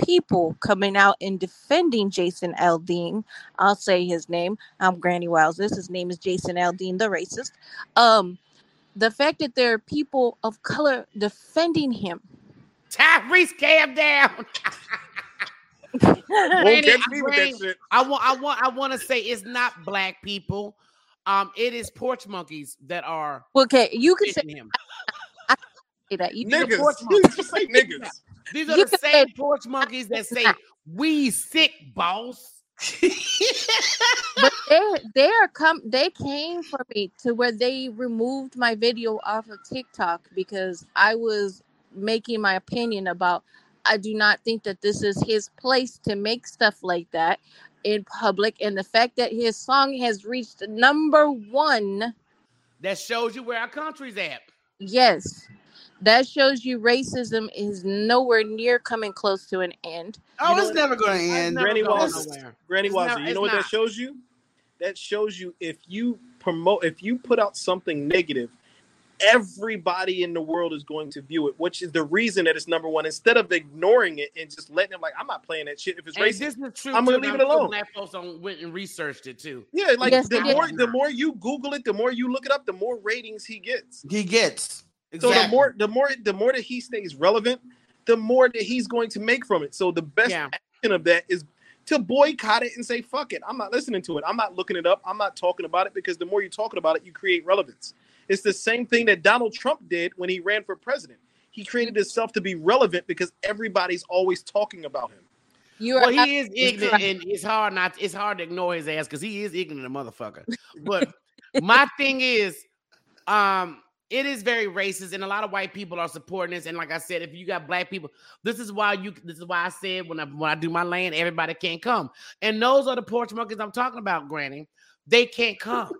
people coming out and defending Jason Aldean. I'll say his name. I'm Granny Wowzers. His name is Jason Aldean, the racist. Um, the fact that there are people of color defending him. Tyrese calm down. Granny, catch me with that Granny. I want I want I want to say it's not black people. Um, it is porch monkeys that are Okay, you can say him. that. You Nigga. can, porch Niggas. monkeys. Just say niggas. These are You the same say- porch monkeys that say we sick, boss. but they they are come they came for me to where they removed my video off of TikTok because I was making my opinion about I do not think that this is his place to make stuff like that in public and the fact that his song has reached number 1 That shows you where our country's at. yes that shows you racism is nowhere near coming close to an end Oh, You know it's never going to end. Granny going Wazzy. nowhere. Granny It's you know what not. that shows you? That shows you if you promote, if you put out something negative, everybody in the world is going to view it, which is the reason that it's number one. Instead of ignoring it and just letting them like, I'm not playing that shit. If it's And racist, this is true. I'm gonna leave it I'm sure alone. Black folks on, went and researched it too. yeah, like Yes, the more did. the more you Google it, the more you look it up, the more ratings he gets. He gets. So the more the more the more that he stays relevant, the more that he's going to make from it. So the best Yeah. action of that is to boycott it and say fuck it. I'm not listening to it. I'm not looking it up. I'm not talking about it because the more you're talking about it, you create relevance. It's the same thing that Donald Trump did when he ran for president. He created himself to be relevant because everybody's always talking about him. you are Well, he is ignorant, right. and it's hard not. It's hard to ignore his ass because he is ignorant, a motherfucker. But my thing is, um, it is very racist, and a lot of white people are supporting this. And like I said, if you got black people, this is why you. This is why I said when I when I do my land, everybody can't come. And those are the porch monkeys I'm talking about, Granny. they can't come.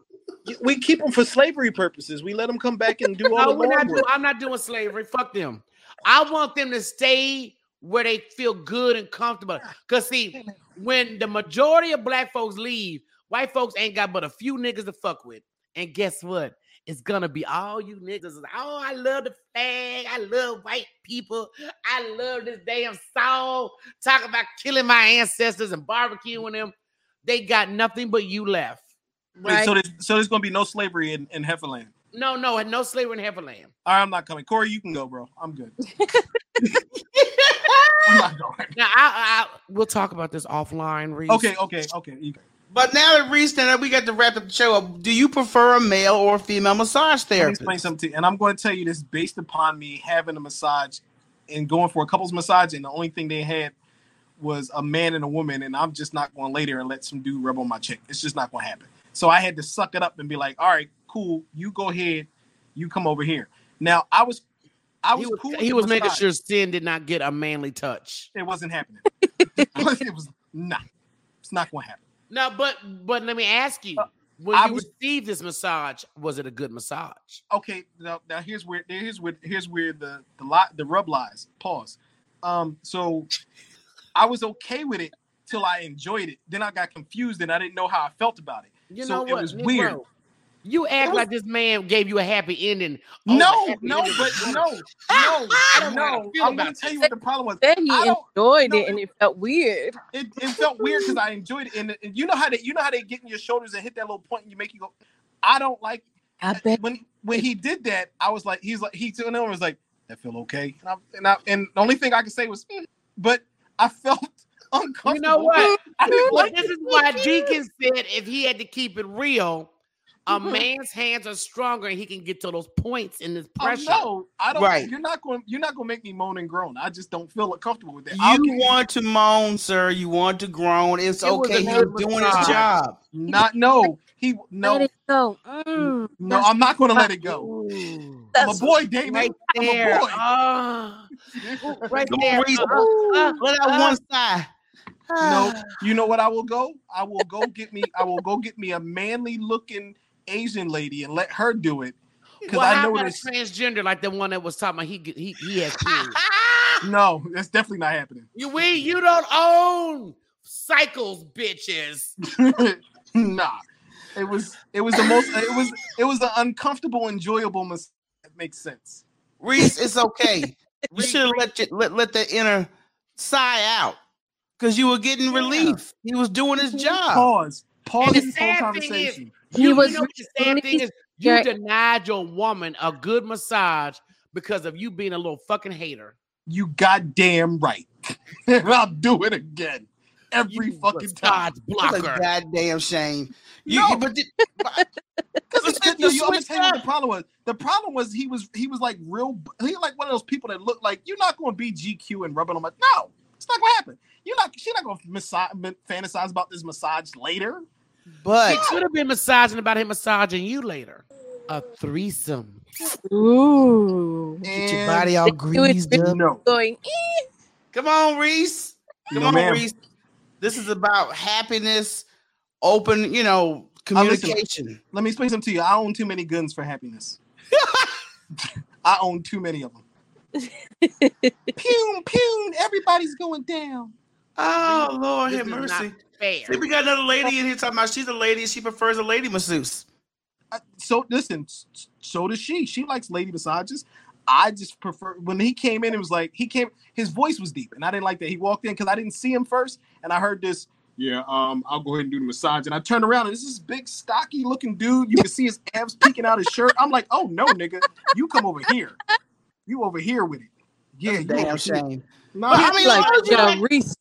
We keep them for slavery purposes. We let them come back and do all No, the not do. I'm not doing slavery. Fuck them. I want them to stay where they feel good and comfortable. Ah, Cause see, when the majority of black folks leave, white folks ain't got but a few niggas to fuck with. And guess what? It's gonna be all you niggas. Oh, I love the flag. I love white people. I love this damn song. Talk about killing my ancestors and barbecuing them. They got nothing but you left. Wait, so there's so there's gonna be no slavery in, in Heiferland. No, no, no slavery in Heiferland. All right, I'm not coming. Corey, you can go, bro. I'm good. I'm not going. Now I, I we'll talk about this offline. Reese. Okay, okay, okay. You- But now that Reese and we got to wrap up the show up, do you prefer a male or a female massage Let me therapist? explain something to you, and I'm going to tell you this based upon me having a massage and going for a couple's massage, and the only thing they had was a man and a woman, and I'm just not going to lay there and let some dude rub on my chick. It's just not going to happen. So I had to suck it up and be like, all right, cool, you go ahead, you come over here. Now I was, I was, He was, cool he was making sure Sin did not get a manly touch. it wasn't happening. it was not. It's not going to happen. No, but but let me ask you: when Uh, I you was- received this massage, was it a good massage? okay now, now here's where here's where here's where the the lot the rub lies pause um so i was okay with it till i enjoyed it then i got confused and i didn't know how i felt about it You so know what? it was Negro, weird You act was- like this man gave you a happy ending. Oh, no happy no ending but was- no I don't know no feel i'm gonna tell you what the problem was Then he I enjoyed no, it and it felt weird. it, it felt weird because i enjoyed it and, and you know how they you know how they get in your shoulders and hit that little point and you make you go i don't like I bet when when he did that, I was like, he's like, he turned over and was like, that feel okay, and I, and, I, and the only thing I could say was, "Mm," but I felt uncomfortable. You know what? I didn't Well, this is why Deacon said if he had to keep it real, a Mm-hmm. man's hands are stronger and he can get to those points in this Oh, pressure. no, I don't. Right. You're not going. You're not going to make me moan and groan. I just don't feel comfortable with that. I'll You want to moan, sir. You want to groan. It's It okay. He's doing massage. his job. not no. He no let it go. Mm, no. I'm not going to let it go. Ooh. I'm a that's boy, David. Right I'm there. a boy. Ah. right there. on, Reese. Uh, uh, Let out uh, one side. No, you know what I will go? I will go get me. I will go get me a manly looking Asian lady and let her do it. Because well, I know it's transgender like the one that was talking about he he he has periods. No, that's definitely not happening. you we you don't own cycles, bitches. nah, it was it was the most it was it was an uncomfortable, enjoyable mistake. That makes sense. Reese, it's okay. You should let, you, let let the inner sigh out because you were getting Yeah. relief. He was doing his mm-hmm. job. Pause. Pause And the whole sad thing conversation. He you, was you know what the sad thing is? You denied your woman a good massage because of you being a little fucking hater. You goddamn right. and I'll do it again every You fucking time. massage It's a blocker. goddamn shame. You, No. but Because Listen, no, you you, I'm gonna switched tell you what the problem was. The problem was he was he was like real. He like one of those people that look like you're not going to be GQ and rubbing on my. No, it's not going to happen. You're not. She's not going to massage, fantasize about this massage later. but She could have been massaging about him massaging you later. A threesome. Ooh. get your body all They do greased up. no, Going, "Eh." Come on, Reese. Come No, on, ma'am. Reese. This is about happiness, open, you know, Uh, listen. communication. let me explain something to you. I own too many guns for happiness. I own too many of them. pew pew. Everybody's going down. Oh Lord, This have mercy. not fair. See, we got another lady in here talking about she's a lady she prefers a lady masseuse. Uh, so listen, s- so does she. She likes lady massages. I just prefer when he came in. It was like he came. His voice was deep, and I didn't like that. He walked in because I didn't see him first, and I heard this. Yeah, um, I'll go ahead and do the massage. And I turned around, and this is big, stocky looking dude. You can see his abs peeking out of his shirt. I'm like, oh no, nigga, you come over here. You over here with it. Yeah, you Damn shame. No, But I mean, like, why yo, like- Reese,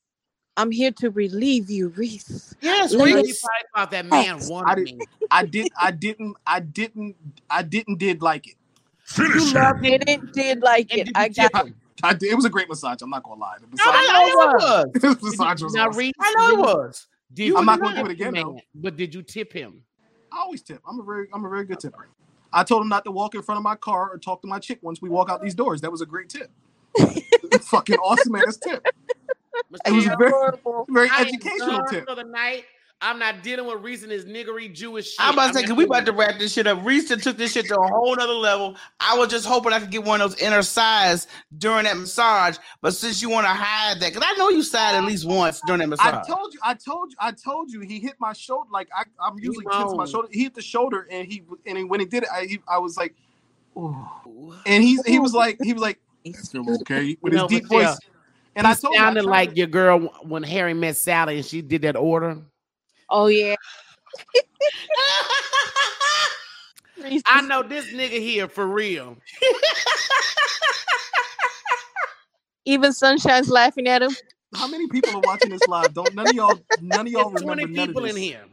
I'm here to relieve you, Reese. Yes, Let Reese. probably thought that man I wanted did- me. I did. I didn't. I didn't. I didn't. Did like it. You loved it. Didn't did like it. I got tip him? I did. It was a great massage. I'm not gonna lie. The No, I know it was. the massage was Now, awesome. Reese, I know it was. Did You I'm not gonna tip do it again, the though. man? But did you tip him? I always tip. I'm a very, I'm a very good tipper. I told him not to walk in front of my car or talk to my chick once we walk out these doors. That was a great tip. Fucking awesome ass tip. It was very, horrible. very I educational done tip. for the night. I'm not dealing with Reese and his niggery Jewish shit. I'm about to say, cause we doing about to wrap this shit up. Reese took this shit to a whole nother level. I was just hoping I could get one of those inner sighs during that massage, but since you want to hide that, cause I know you sighed at least once during that massage. I told you, I told you, I told you. He hit my shoulder. Like I, I'm usually tense my shoulder. He hit the shoulder, and he and he, when he did it, I, he, I was like, Ooh. and he he was like, he was like, "That's still okay with his know, deep but yeah, voice. And I He told you, I sounded told like your girl when Harry met Sally and she did that order. Oh yeah. I know this nigga here for real. Even Sunshine's laughing at him. How many people are watching this live? Don't none of y'all, none of y'all There's remember 20 none of people this. in here.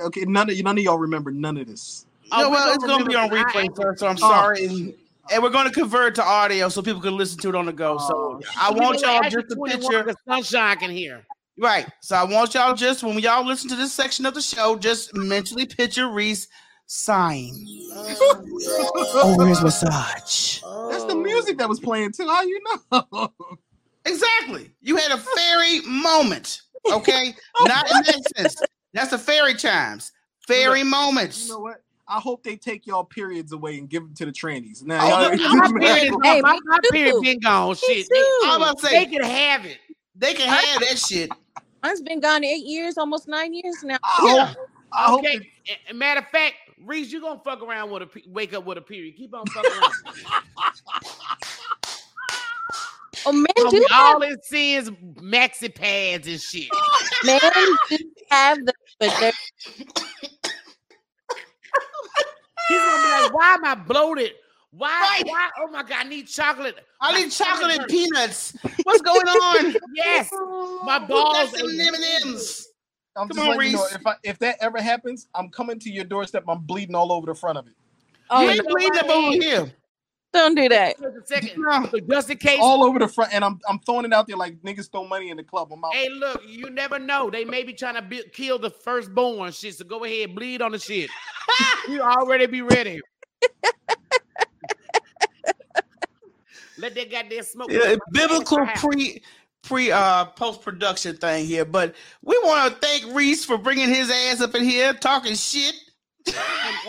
Okay, none of none of y'all remember none of this. Oh, we what? don't It's gonna be on remember, 'cause I replay, sir. So I'm Oh. sorry, and, and we're gonna convert to audio so people can listen to it on the go. So Oh, I want y'all actually just a 21 picture. 'cause Sunshine can hear. Right. So I want y'all just when y'all listen to this section of the show, just mentally picture Reese sighing over his massage. That's the music that was playing too. How you know? Exactly. You had a fairy moment. Okay. Not in that sense. That's the fairy chimes. Fairy moments. You know what? I hope they take y'all periods away and give them to the trannies. Oh, Now, look, y'all- my period- Hey, my, my period been gone. Shit, too. I'm about to say they can have it. they can have that shit. Mine's been gone eight years, almost nine years now. I hope, I hope Okay. that- a- a Matter of fact, Reese, you gonna fuck around with a pe- wake up with a period. Keep on fucking around. Oh, oh men Gonna do be have it sees maxi pads and shit. men do have them, but they're He's gonna be like, why am I bloated? Why? Right. Why? Oh my god, I need chocolate. I need stomach chocolate and peanuts. What's going on? Yes, my balls. That's some M&Ms. I'm Come just on, letting you know Reese. if I, if that ever happens, I'm coming to your doorstep. I'm bleeding all over the front of it, oh, you no, ain't bleeding up over here. don't do that. Just. No. Just in case. all over the front, and I'm I'm throwing it out there like niggas throw money in the club. I'm out. Hey, look, you never know. They may be trying to be, kill the firstborn shit. So go ahead, bleed on the shit. you already be ready. Let that goddamn smoke. Yeah, biblical pre pre uh post production thing here, but we want to thank Reese for bringing his ass up in here talking shit.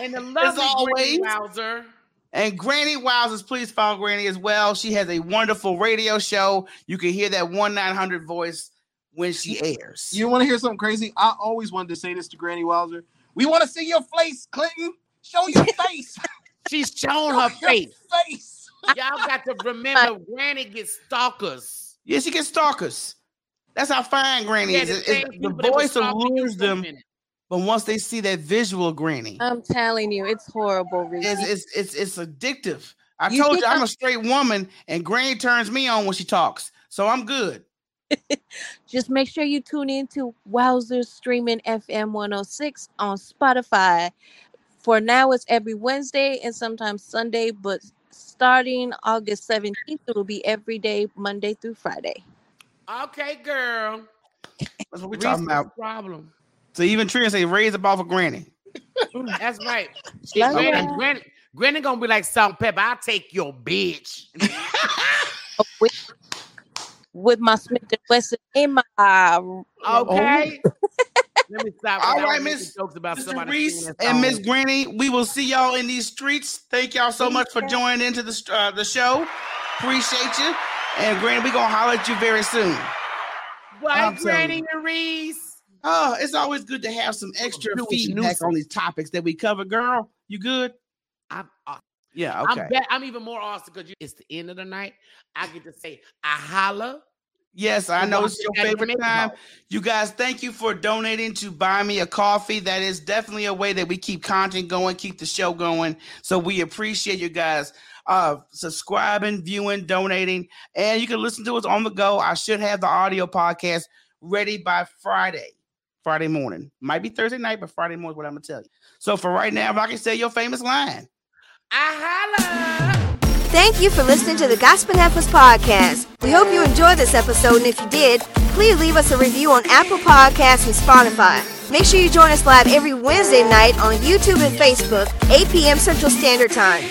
And, and the lovely always. Brittany Wowzer. And Granny Wowzers, please follow Granny as well. She has a wonderful radio show. You can hear that one nine hundred voice when she airs. You want to hear something crazy? I always wanted to say this to Granny Wowzer. We want to see your face, Clinton. Show your face. She's shown Show her face. face. Y'all got to remember, Granny gets stalkers. yeah, she gets stalkers. That's how fine Granny Yeah, is. the It- it- the people that was voice stalking allures them, but once they see that visual Granny, I'm telling you, it's horrible. Reese. it's it's it's, it's addictive. I You told you I'm the- a straight woman, and Granny turns me on when she talks, so I'm good. Just make sure you tune in to Wowzers Streaming FM 106 on Spotify. For now, it's every Wednesday and sometimes Sunday, but starting August 17th, it will be every day, Monday through Friday. Okay, girl. That's what we're Reese, talking about. problem. So even Trina say raise the ball for Granny. Mm, that's right. Shit, Love Granny, ya. Granny, Granny gonna be like salt and pepper. I'll take your bitch. Oh, With, with my Smith and Wesson in my Okay. Let me stop. 'cause All I don't right, make Miss- jokes about Mr. somebody Reese and Miss. Granny, we will see y'all in these streets. Thank y'all so much for joining into the uh, the show. Appreciate you. And Granny, we gonna holler at you very soon. Bye, I'm Granny you. and Reese. Oh, it's always good to have some extra Jewish feedback on these topics that we cover. Girl, you good? I'm, uh, Yeah, okay. I'm, I'm even more awesome because it's the end of the night. I get to say, I holla. Yes, I know it's your favorite time. You guys, thank you for donating to buy me a coffee. That is definitely a way that we keep content going, keep the show going. So we appreciate you guys uh subscribing, viewing, donating, and you can listen to us on the go. I should have the audio podcast ready by Friday. Friday morning. Might be Thursday night, but Friday morning is what I'm gonna tell you. So for right now, if I can say your famous line. Thank you for listening to the Gossiping Heifers podcast. We hope you enjoyed this episode, and if you did, please leave us a review on Apple Podcasts and Spotify. Make sure you join us live every Wednesday night on YouTube and Facebook, 8 p.m. Central Standard Time.